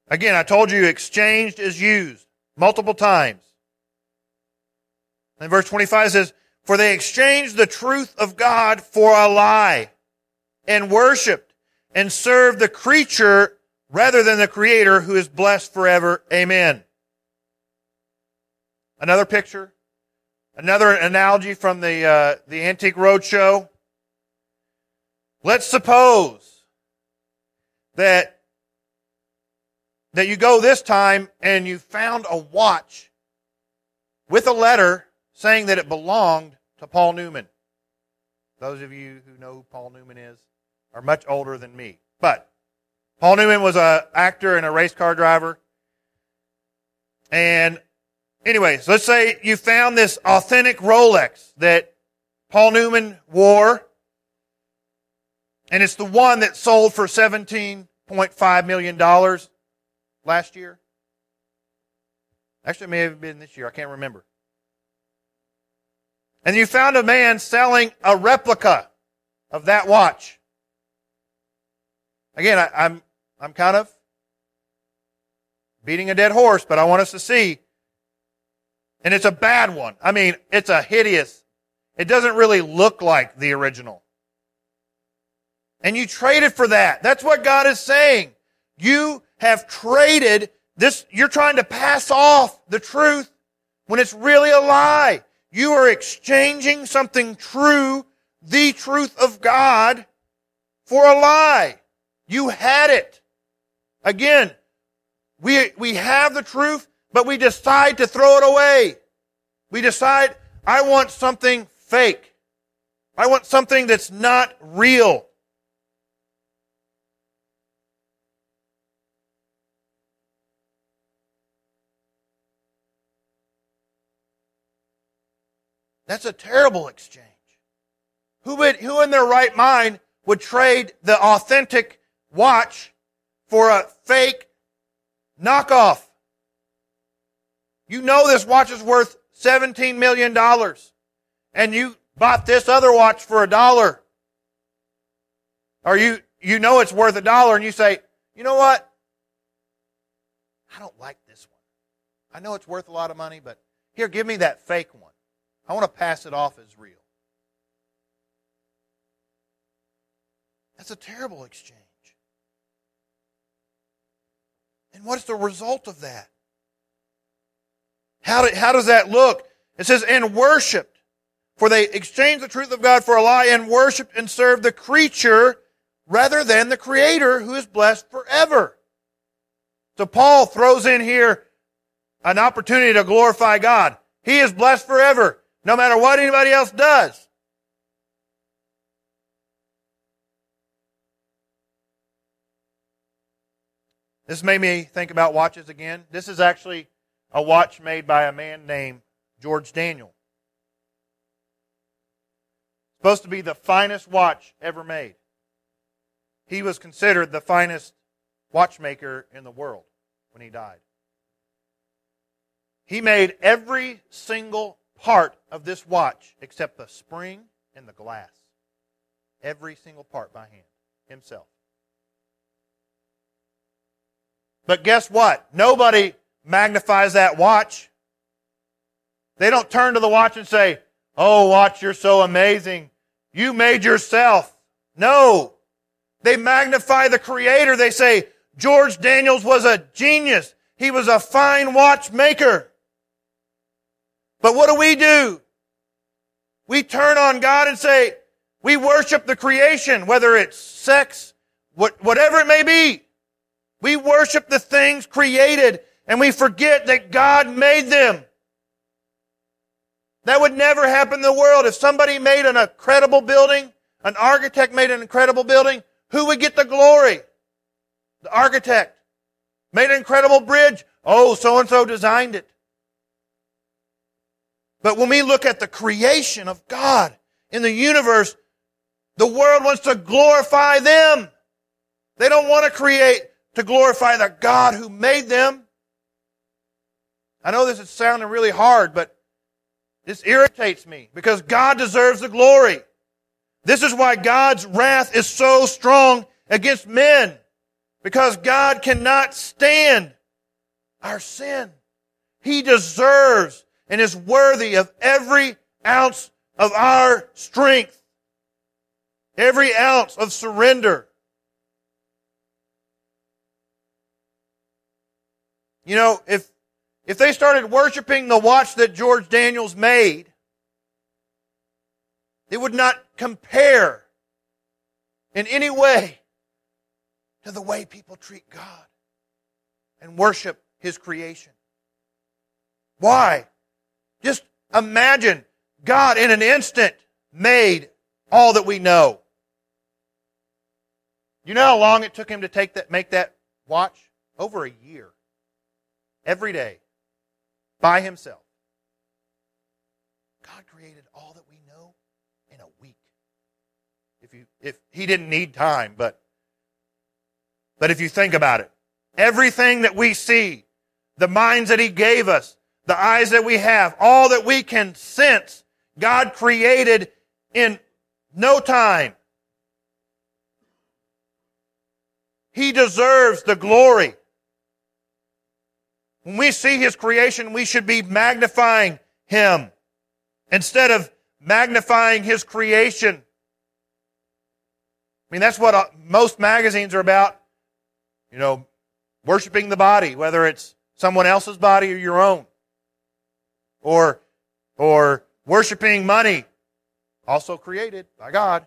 Speaker 1: Again, I told you exchanged is used multiple times. And verse 25 says, for they exchanged the truth of God for a lie and worshiped and served the creature rather than the creator who is blessed forever. Amen. Another picture. Another analogy from the, uh, the Antique Roadshow. Let's suppose that, that you go this time and you found a watch with a letter saying that it belonged to Paul Newman. Those of you who know who Paul Newman is are much older than me. But Paul Newman was an actor and a race car driver. And anyways, let's say you found this authentic Rolex that Paul Newman wore. And it's the one that sold for $17.5 million last year. Actually, it may have been this year. I can't remember. And you found a man selling a replica of that watch. Again, I, I'm, I'm kind of beating a dead horse, but I want us to see. And it's a bad one. I mean, it's a hideous. It doesn't really look like the original. And you traded for that. That's what God is saying. You have traded this. You're trying to pass off the truth when it's really a lie. You are exchanging something true, the truth of God, for a lie. You had it. Again, we, we have the truth, but we decide to throw it away. We decide, I want something fake. I want something that's not real. That's a terrible exchange. Who would, who in their right mind would trade the authentic watch for a fake knockoff? You know this watch is worth $17 million and you bought this other watch for a dollar. Or you, you know it's worth a dollar and you say, you know what? I don't like this one. I know it's worth a lot of money, but here, give me that fake one. I want to pass it off as real. That's a terrible exchange. And what's the result of that? How, how does that look? It says, and worshiped. For they exchanged the truth of God for a lie and worshiped and served the creature rather than the creator who is blessed forever. So Paul throws in here an opportunity to glorify God. He is blessed forever no matter what anybody else does. This made me think about watches again. This is actually a watch made by a man named George Daniel. Supposed to be the finest watch ever made. He was considered the finest watchmaker in the world when he died. He made every single part of this watch except the spring and the glass. Every single part by hand, himself. But guess what? Nobody magnifies that watch. They don't turn to the watch and say, Oh, watch, you're so amazing. You made yourself. No. They magnify the creator. They say, George Daniels was a genius. He was a fine watchmaker. But what do we do? We turn on God and say, we worship the creation, whether it's sex, what, whatever it may be. We worship the things created and we forget that God made them. That would never happen in the world. If somebody made an incredible building, an architect made an incredible building, who would get the glory? The architect. Made an incredible bridge. Oh, so and so designed it. But when we look at the creation of God in the universe, the world wants to glorify them. They don't want to create to glorify the God who made them. I know this is sounding really hard, but this irritates me because God deserves the glory. This is why God's wrath is so strong against men because God cannot stand our sin. He deserves and is worthy of every ounce of our strength, every ounce of surrender. You know, if, if they started worshiping the watch that George Daniels made, it would not compare in any way to the way people treat God and worship His creation. Why? Just imagine God in an instant made all that we know. You know how long it took him to take that, make that watch? Over a year. Every day. By himself. God created all that we know in a week. If you, if he didn't need time, but, but if you think about it, everything that we see, the minds that he gave us, the eyes that we have, all that we can sense, God created in no time. He deserves the glory. When we see His creation, we should be magnifying Him instead of magnifying His creation. I mean, that's what uh, most magazines are about. You know, worshiping the body, whether it's someone else's body or your own or, or worshiping money, also created by God.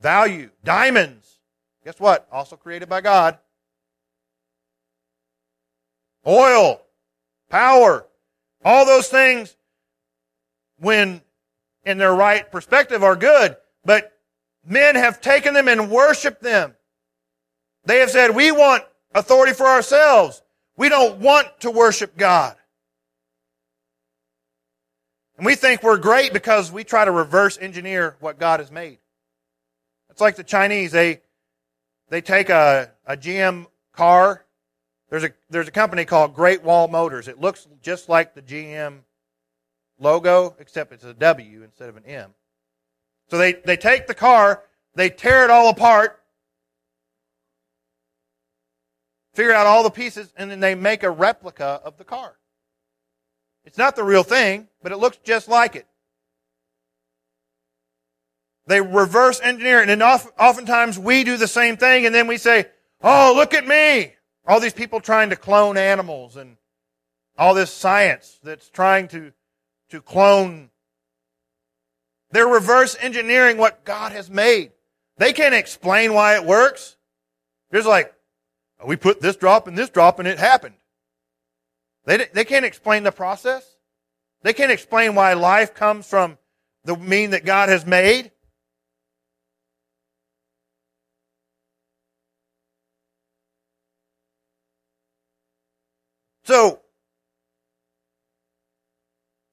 Speaker 1: Value, diamonds, guess what? Also created by God. Oil, power, all those things, when in their right perspective, are good, but men have taken them and worshiped them. They have said, we want authority for ourselves. We don't want to worship God. And we think we're great because we try to reverse engineer what God has made. It's like the Chinese. They, they take a, a GM car. There's a, there's a company called Great Wall Motors. It looks just like the GM logo, except it's a W instead of an M. So they, they take the car, they tear it all apart, figure out all the pieces, and then they make a replica of the car. It's not the real thing, but it looks just like it. They reverse engineer it, and oftentimes we do the same thing, and then we say, Oh, look at me! All these people trying to clone animals and all this science that's trying to, to clone. They're reverse engineering what God has made. They can't explain why it works. There's like, we put this drop and this drop and it happened. They, they can't explain the process. They can't explain why life comes from the mean that God has made. So,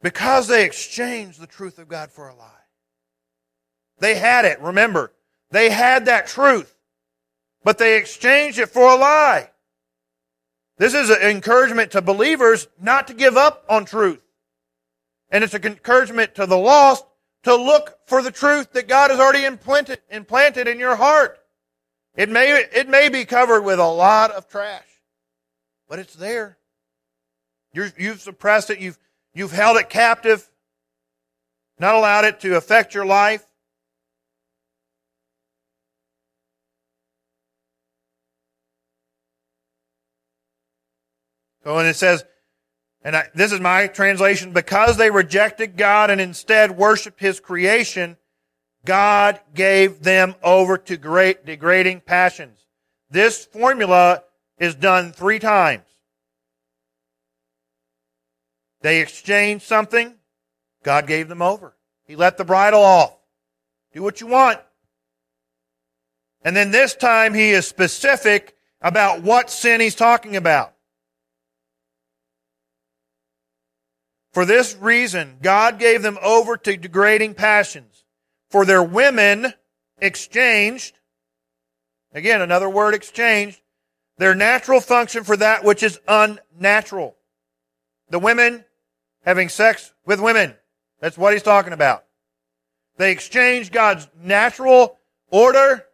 Speaker 1: because they exchanged the truth of God for a lie, they had it, remember, they had that truth, but they exchanged it for a lie. This is an encouragement to believers not to give up on truth. And it's an encouragement to the lost to look for the truth that God has already implanted, implanted in your heart. It may, it may be covered with a lot of trash, but it's there. you have suppressed it. You've, you've held it captive, not allowed it to affect your life. So when it says, and I, this is my translation, because they rejected God and instead worshiped His creation, God gave them over to great degrading passions. This formula is done three times. They exchanged something, God gave them over. He let the bridle off. Do what you want. And then this time he is specific about what sin he's talking about. For this reason, God gave them over to degrading passions. For their women exchanged, again, another word exchanged, their natural function for that which is unnatural. The women having sex with women. That's what he's talking about. They exchanged God's natural order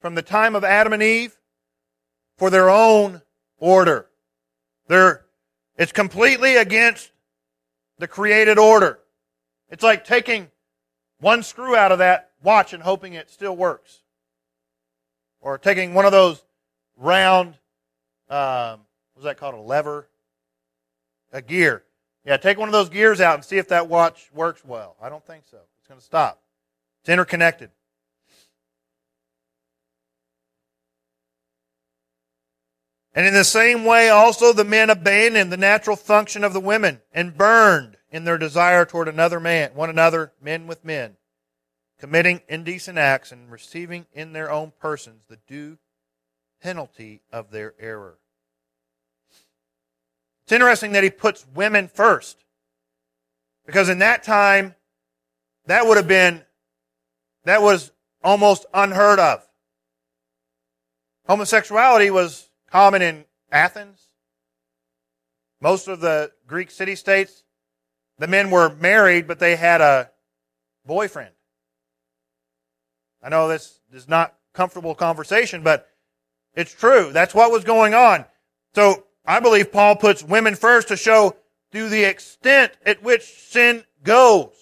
Speaker 1: from the time of Adam and Eve for their own order. They're, it's completely against the created order. It's like taking one screw out of that watch and hoping it still works. Or taking one of those round, um, what's that called? A lever? A gear. Yeah, take one of those gears out and see if that watch works well. I don't think so. It's going to stop. It's interconnected. And in the same way, also the men abandoned the natural function of the women and burned in their desire toward another man, one another, men with men, committing indecent acts and receiving in their own persons the due penalty of their error. It's interesting that he puts women first. Because in that time, that would have been, that was almost unheard of. Homosexuality was common in Athens. Most of the Greek city states, the men were married, but they had a boyfriend. I know this is not comfortable conversation, but it's true. That's what was going on. So I believe Paul puts women first to show to the extent at which sin goes.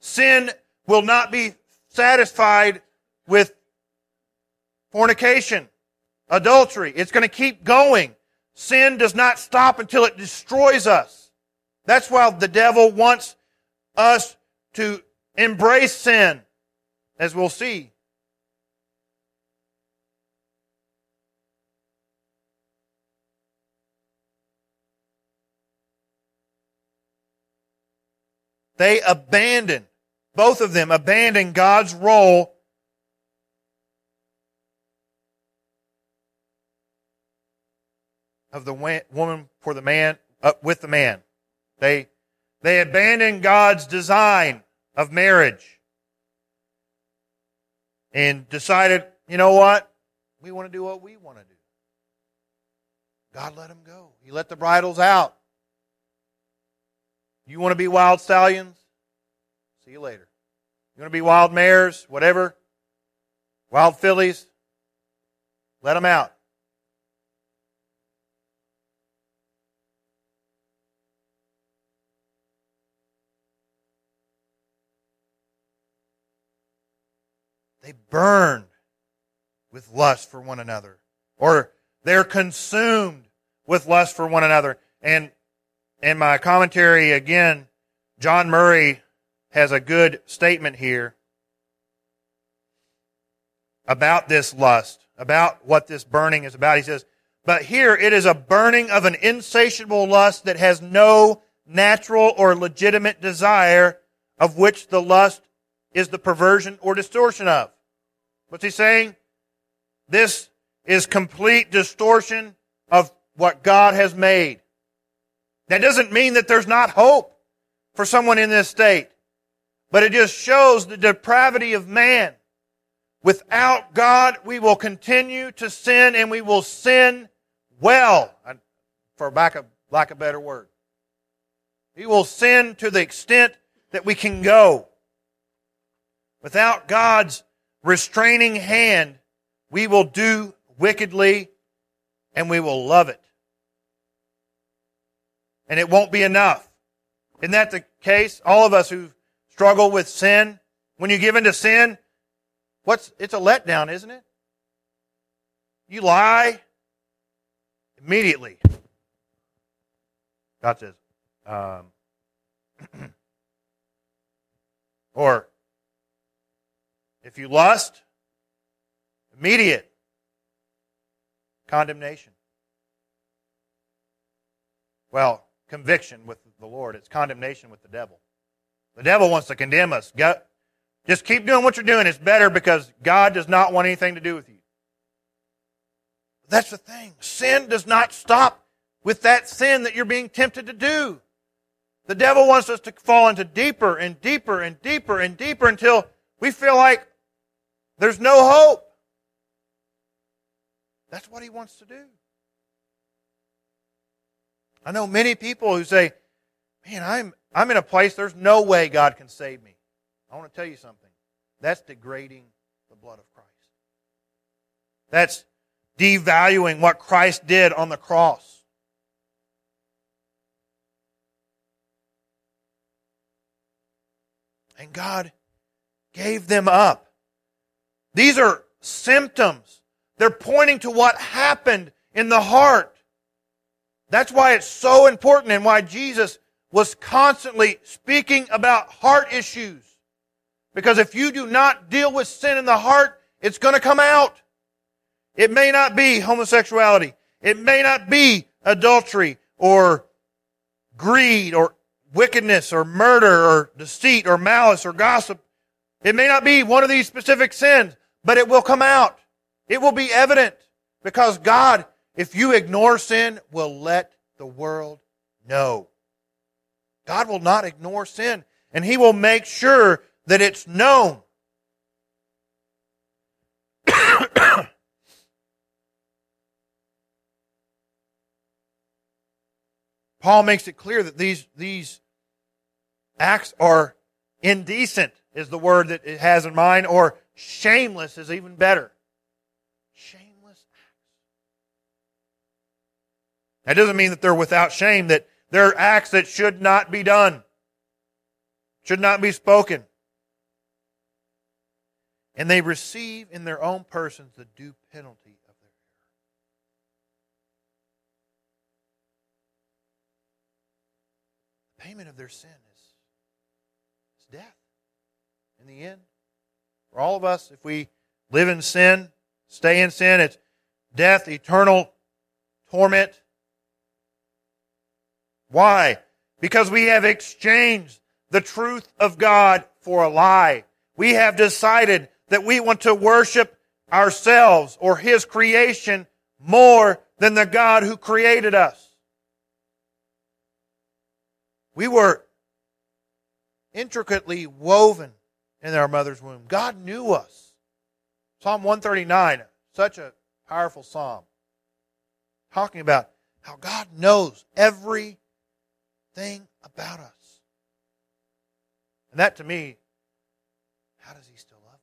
Speaker 1: Sin will not be satisfied with fornication, adultery. It's going to keep going. Sin does not stop until it destroys us. That's why the devil wants us to embrace sin, as we'll see. They abandon, both of them abandon God's role of the woman for the man, uh, with the man. They, they abandoned God's design of marriage and decided, you know what? We want to do what we want to do. God let them go. He let the bridles out. You want to be wild stallions? See you later. You want to be wild mares? Whatever? Wild fillies? Let them out. They burn with lust for one another. Or they're consumed with lust for one another. And in my commentary again, John Murray has a good statement here about this lust, about what this burning is about. He says, but here it is a burning of an insatiable lust that has no natural or legitimate desire of which the lust is the perversion or distortion of. What's he saying? This is complete distortion of what God has made. That doesn't mean that there's not hope for someone in this state, but it just shows the depravity of man. Without God, we will continue to sin and we will sin well, for lack of, lack of better word. We will sin to the extent that we can go. Without God's restraining hand, we will do wickedly and we will love it and it won't be enough. Isn't that the case? All of us who struggle with sin, when you give into sin, what's, it's a letdown, isn't it? You lie immediately. God says, um, or if you lust, immediate condemnation. Well, conviction with the Lord, it's condemnation with the devil. The devil wants to condemn us. just keep doing what you're doing. It's better because God does not want anything to do with you. That's the thing. Sin does not stop with that sin that you're being tempted to do. The devil wants us to fall into deeper and deeper and deeper and deeper until we feel like there's no hope. That's what he wants to do. I know many people who say, man, I'm, I'm in a place there's no way God can save me. I want to tell you something. That's degrading the blood of Christ. That's devaluing what Christ did on the cross. And God gave them up. These are symptoms. They're pointing to what happened in the heart. That's why it's so important and why Jesus was constantly speaking about heart issues. Because if you do not deal with sin in the heart, it's going to come out. It may not be homosexuality. It may not be adultery or greed or wickedness or murder or deceit or malice or gossip. It may not be one of these specific sins, but it will come out. It will be evident because God, if you ignore sin, will let the world know. God will not ignore sin and He will make sure that it's known. Paul makes it clear that these, these acts are indecent, is the word that it has in mind, or shameless is even better. Shameless acts. That doesn't mean that they're without shame, that they're acts that should not be done, should not be spoken. And they receive in their own persons the due penalty of it. payment of their sin is, is death in the end. For all of us, if we live in sin, stay in sin, it's death, eternal torment. Why? Because we have exchanged the truth of God for a lie. We have decided that we want to worship ourselves or His creation more than the God who created us. We were intricately woven in our mother's womb. God knew us. Psalm 139, such a powerful psalm, talking about how God knows everything about us. And that to me, how does He still love me?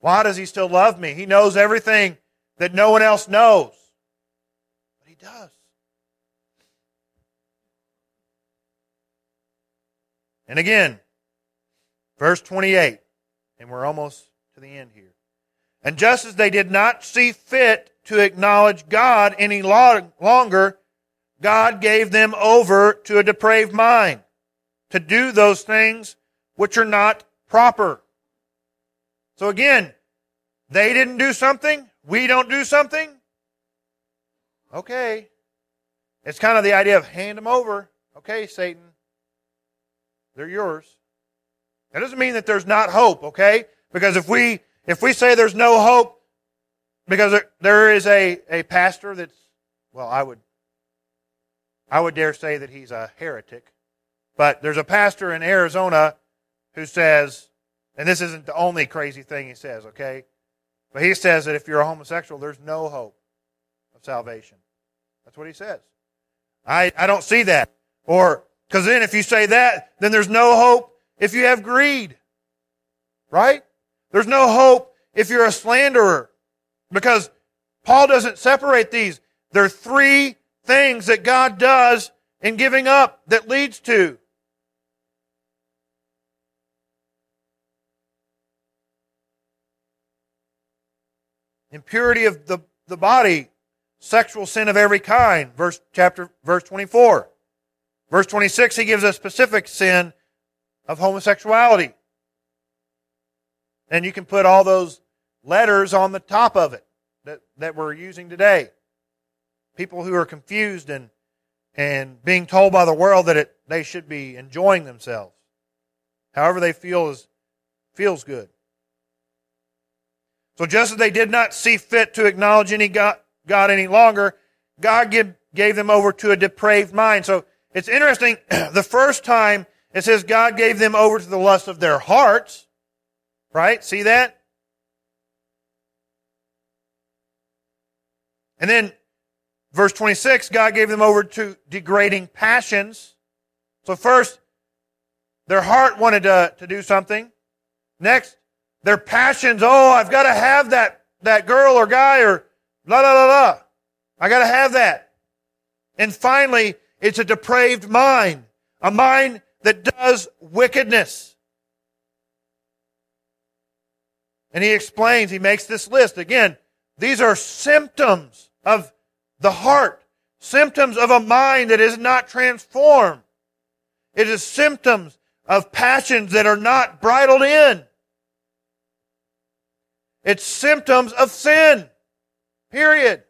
Speaker 1: Why does He still love me? He knows everything that no one else knows. But He does. And again, verse 28, and we're almost to the end here. And just as they did not see fit to acknowledge God any longer, God gave them over to a depraved mind to do those things which are not proper. So again, they didn't do something, we don't do something. Okay. It's kind of the idea of hand them over. Okay, Satan, they're yours. That doesn't mean that there's not hope, okay? Because if we if we say there's no hope, because there, there is a, a pastor that's well, I would I would dare say that he's a heretic. But there's a pastor in Arizona who says, and this isn't the only crazy thing he says, okay? But he says that if you're a homosexual, there's no hope of salvation. That's what he says. I, I don't see that. Or because then if you say that, then there's no hope if you have greed. Right? There's no hope if you're a slanderer. Because Paul doesn't separate these. There are three things that God does in giving up that leads to. Impurity of the, the body, sexual sin of every kind, verse chapter verse 24. Verse 26, he gives a specific sin of homosexuality. And you can put all those letters on the top of it that, that we're using today. People who are confused and, and being told by the world that it, they should be enjoying themselves. However they feel is, feels good. So just as they did not see fit to acknowledge any God, God any longer, God give, gave them over to a depraved mind. So it's interesting. The first time it says God gave them over to the lust of their hearts. Right? See that? And then verse 26, God gave them over to degrading passions. So first, their heart wanted to, to do something. Next, their passions. Oh, I've got to have that, that girl or guy or la la la la. I got to have that. And finally, it's a depraved mind, a mind that does wickedness. And he explains, he makes this list. Again, these are symptoms of the heart, symptoms of a mind that is not transformed. It is symptoms of passions that are not bridled in. It's symptoms of sin. Period.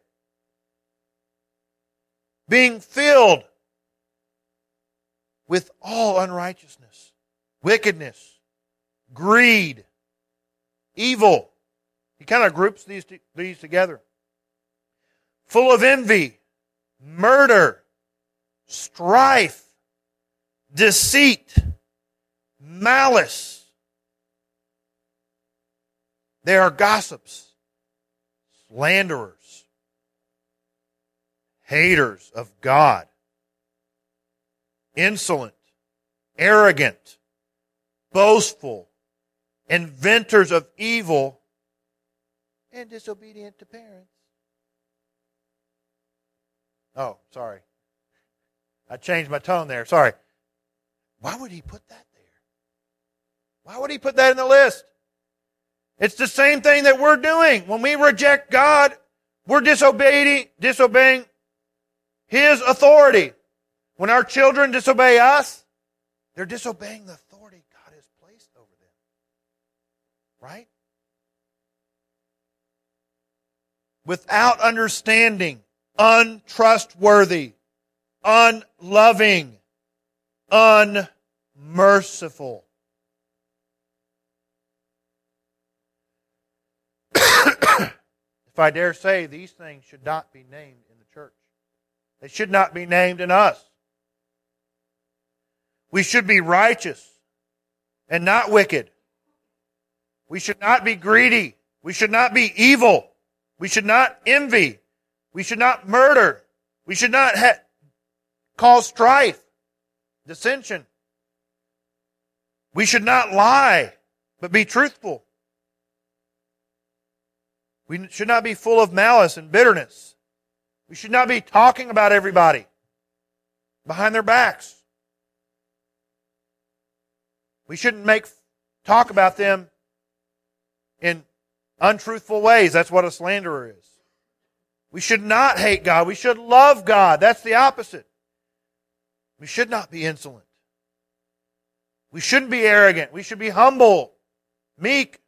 Speaker 1: Being filled with all unrighteousness, wickedness, greed, evil. He kind of groups these, these together. Full of envy, murder, strife, deceit, malice. They are gossips, slanderers, haters of God, insolent, arrogant, boastful, inventors of evil, and disobedient to parents. Oh, sorry. I changed my tone there. Sorry. Why would he put that there? Why would he put that in the list? It's the same thing that we're doing. When we reject God, we're disobeying, disobeying His authority. When our children disobey us, they're disobeying the authority God has placed over them. Right? Without understanding, untrustworthy, unloving, unmerciful. if I dare say, these things should not be named in the church. They should not be named in us. We should be righteous and not wicked. We should not be greedy. We should not be evil. We should not envy. We should not murder. We should not ha- cause strife, dissension. We should not lie, but be truthful. We should not be full of malice and bitterness. We should not be talking about everybody behind their backs. We shouldn't make talk about them in untruthful ways. That's what a slanderer is. We should not hate God. We should love God. That's the opposite. We should not be insolent. We shouldn't be arrogant. We should be humble, meek.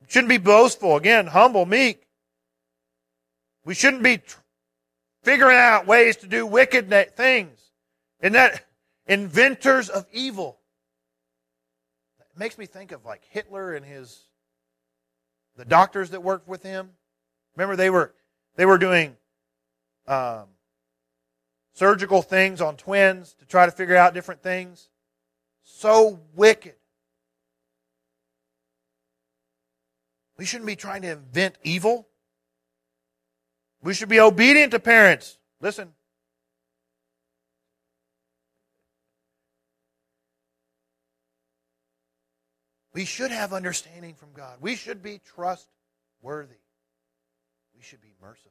Speaker 1: We shouldn't be boastful. Again, humble, meek. We shouldn't be tr- figuring out ways to do wicked things. And that inventors of evil makes me think of like Hitler and his the doctors that worked with him. Remember they were they were doing um, surgical things on twins to try to figure out different things. So wicked. We shouldn't be trying to invent evil. We should be obedient to parents. Listen, We should have understanding from God. We should be trustworthy. We should be merciful.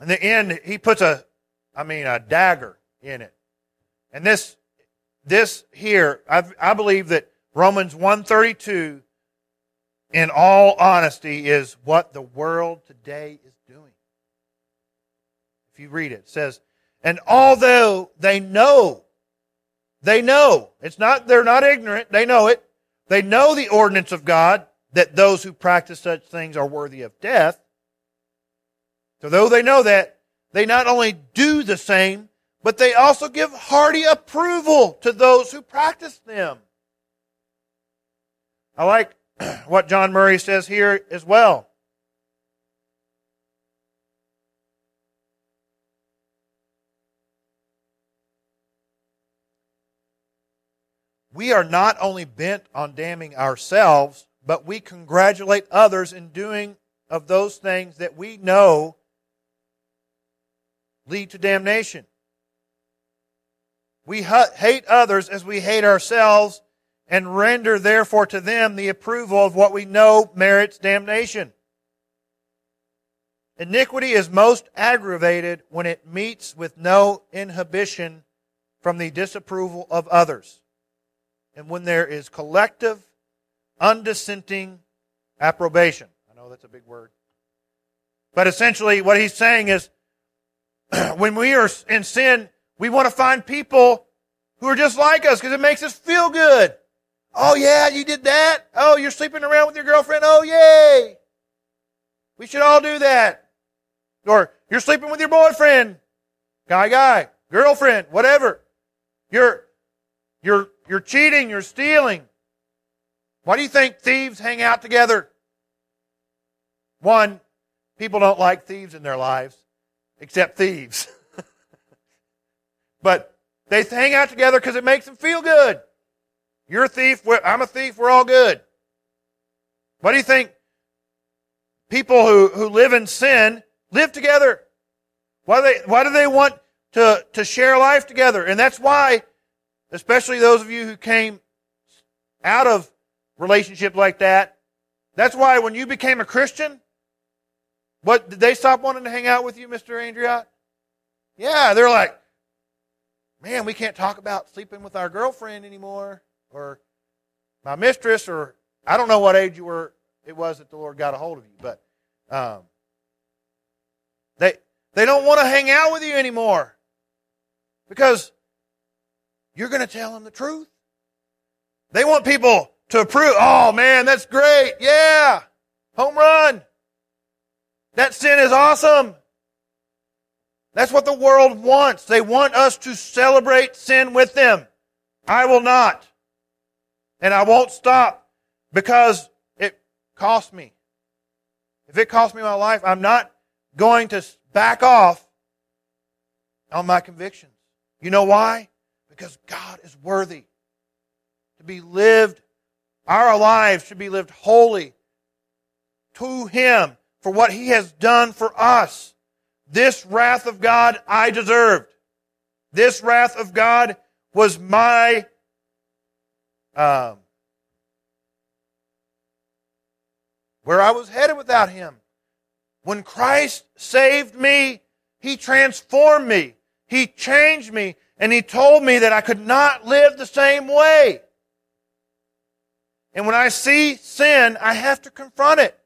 Speaker 1: In the end, he puts a, I mean, a dagger in it. And this, this here, I, I believe that Romans 132, in all honesty, is what the world today is doing. If you read it, it says, and although they know they know. It's not, they're not ignorant. They know it. They know the ordinance of God that those who practice such things are worthy of death. So though they know that, they not only do the same, but they also give hearty approval to those who practice them. I like what John Murray says here as well. We are not only bent on damning ourselves, but we congratulate others in doing of those things that we know lead to damnation. We hate others as we hate ourselves and render therefore to them the approval of what we know merits damnation. Iniquity is most aggravated when it meets with no inhibition from the disapproval of others, and when there is collective, undissenting approbation. I know that's a big word. But essentially, what he's saying is when we are in sin, we want to find people who are just like us because it makes us feel good. Oh, yeah, you did that. Oh, you're sleeping around with your girlfriend. Oh, yay. We should all do that. Or you're sleeping with your boyfriend. Guy, guy. Girlfriend. Whatever. You're, you're, you're cheating. You're stealing. Why do you think thieves hang out together? One, people don't like thieves in their lives, except thieves. but they hang out together because it makes them feel good. You're a thief. I'm a thief. We're all good. What do you think? People who, who live in sin live together. Why do they, why do they want to, to share life together? And that's why, especially those of you who came out of relationships like that, that's why when you became a Christian, what did they stop wanting to hang out with you, Mr. Andriot? Yeah, they're like, man, we can't talk about sleeping with our girlfriend anymore or my mistress, or I don't know what age you were. It was that the Lord got a hold of you, but um, they they don't want to hang out with you anymore because you're going to tell them the truth. They want people to approve. Oh man, that's great! Yeah, home run. That sin is awesome. That's what the world wants. They want us to celebrate sin with them. I will not. And I won't stop because it cost me. If it cost me my life, I'm not going to back off on my convictions. You know why? Because God is worthy to be lived. Our lives should be lived wholly to Him for what He has done for us. This wrath of God I deserved. This wrath of God was my um, where I was headed without him. When Christ saved me, he transformed me. He changed me and he told me that I could not live the same way. And when I see sin, I have to confront it.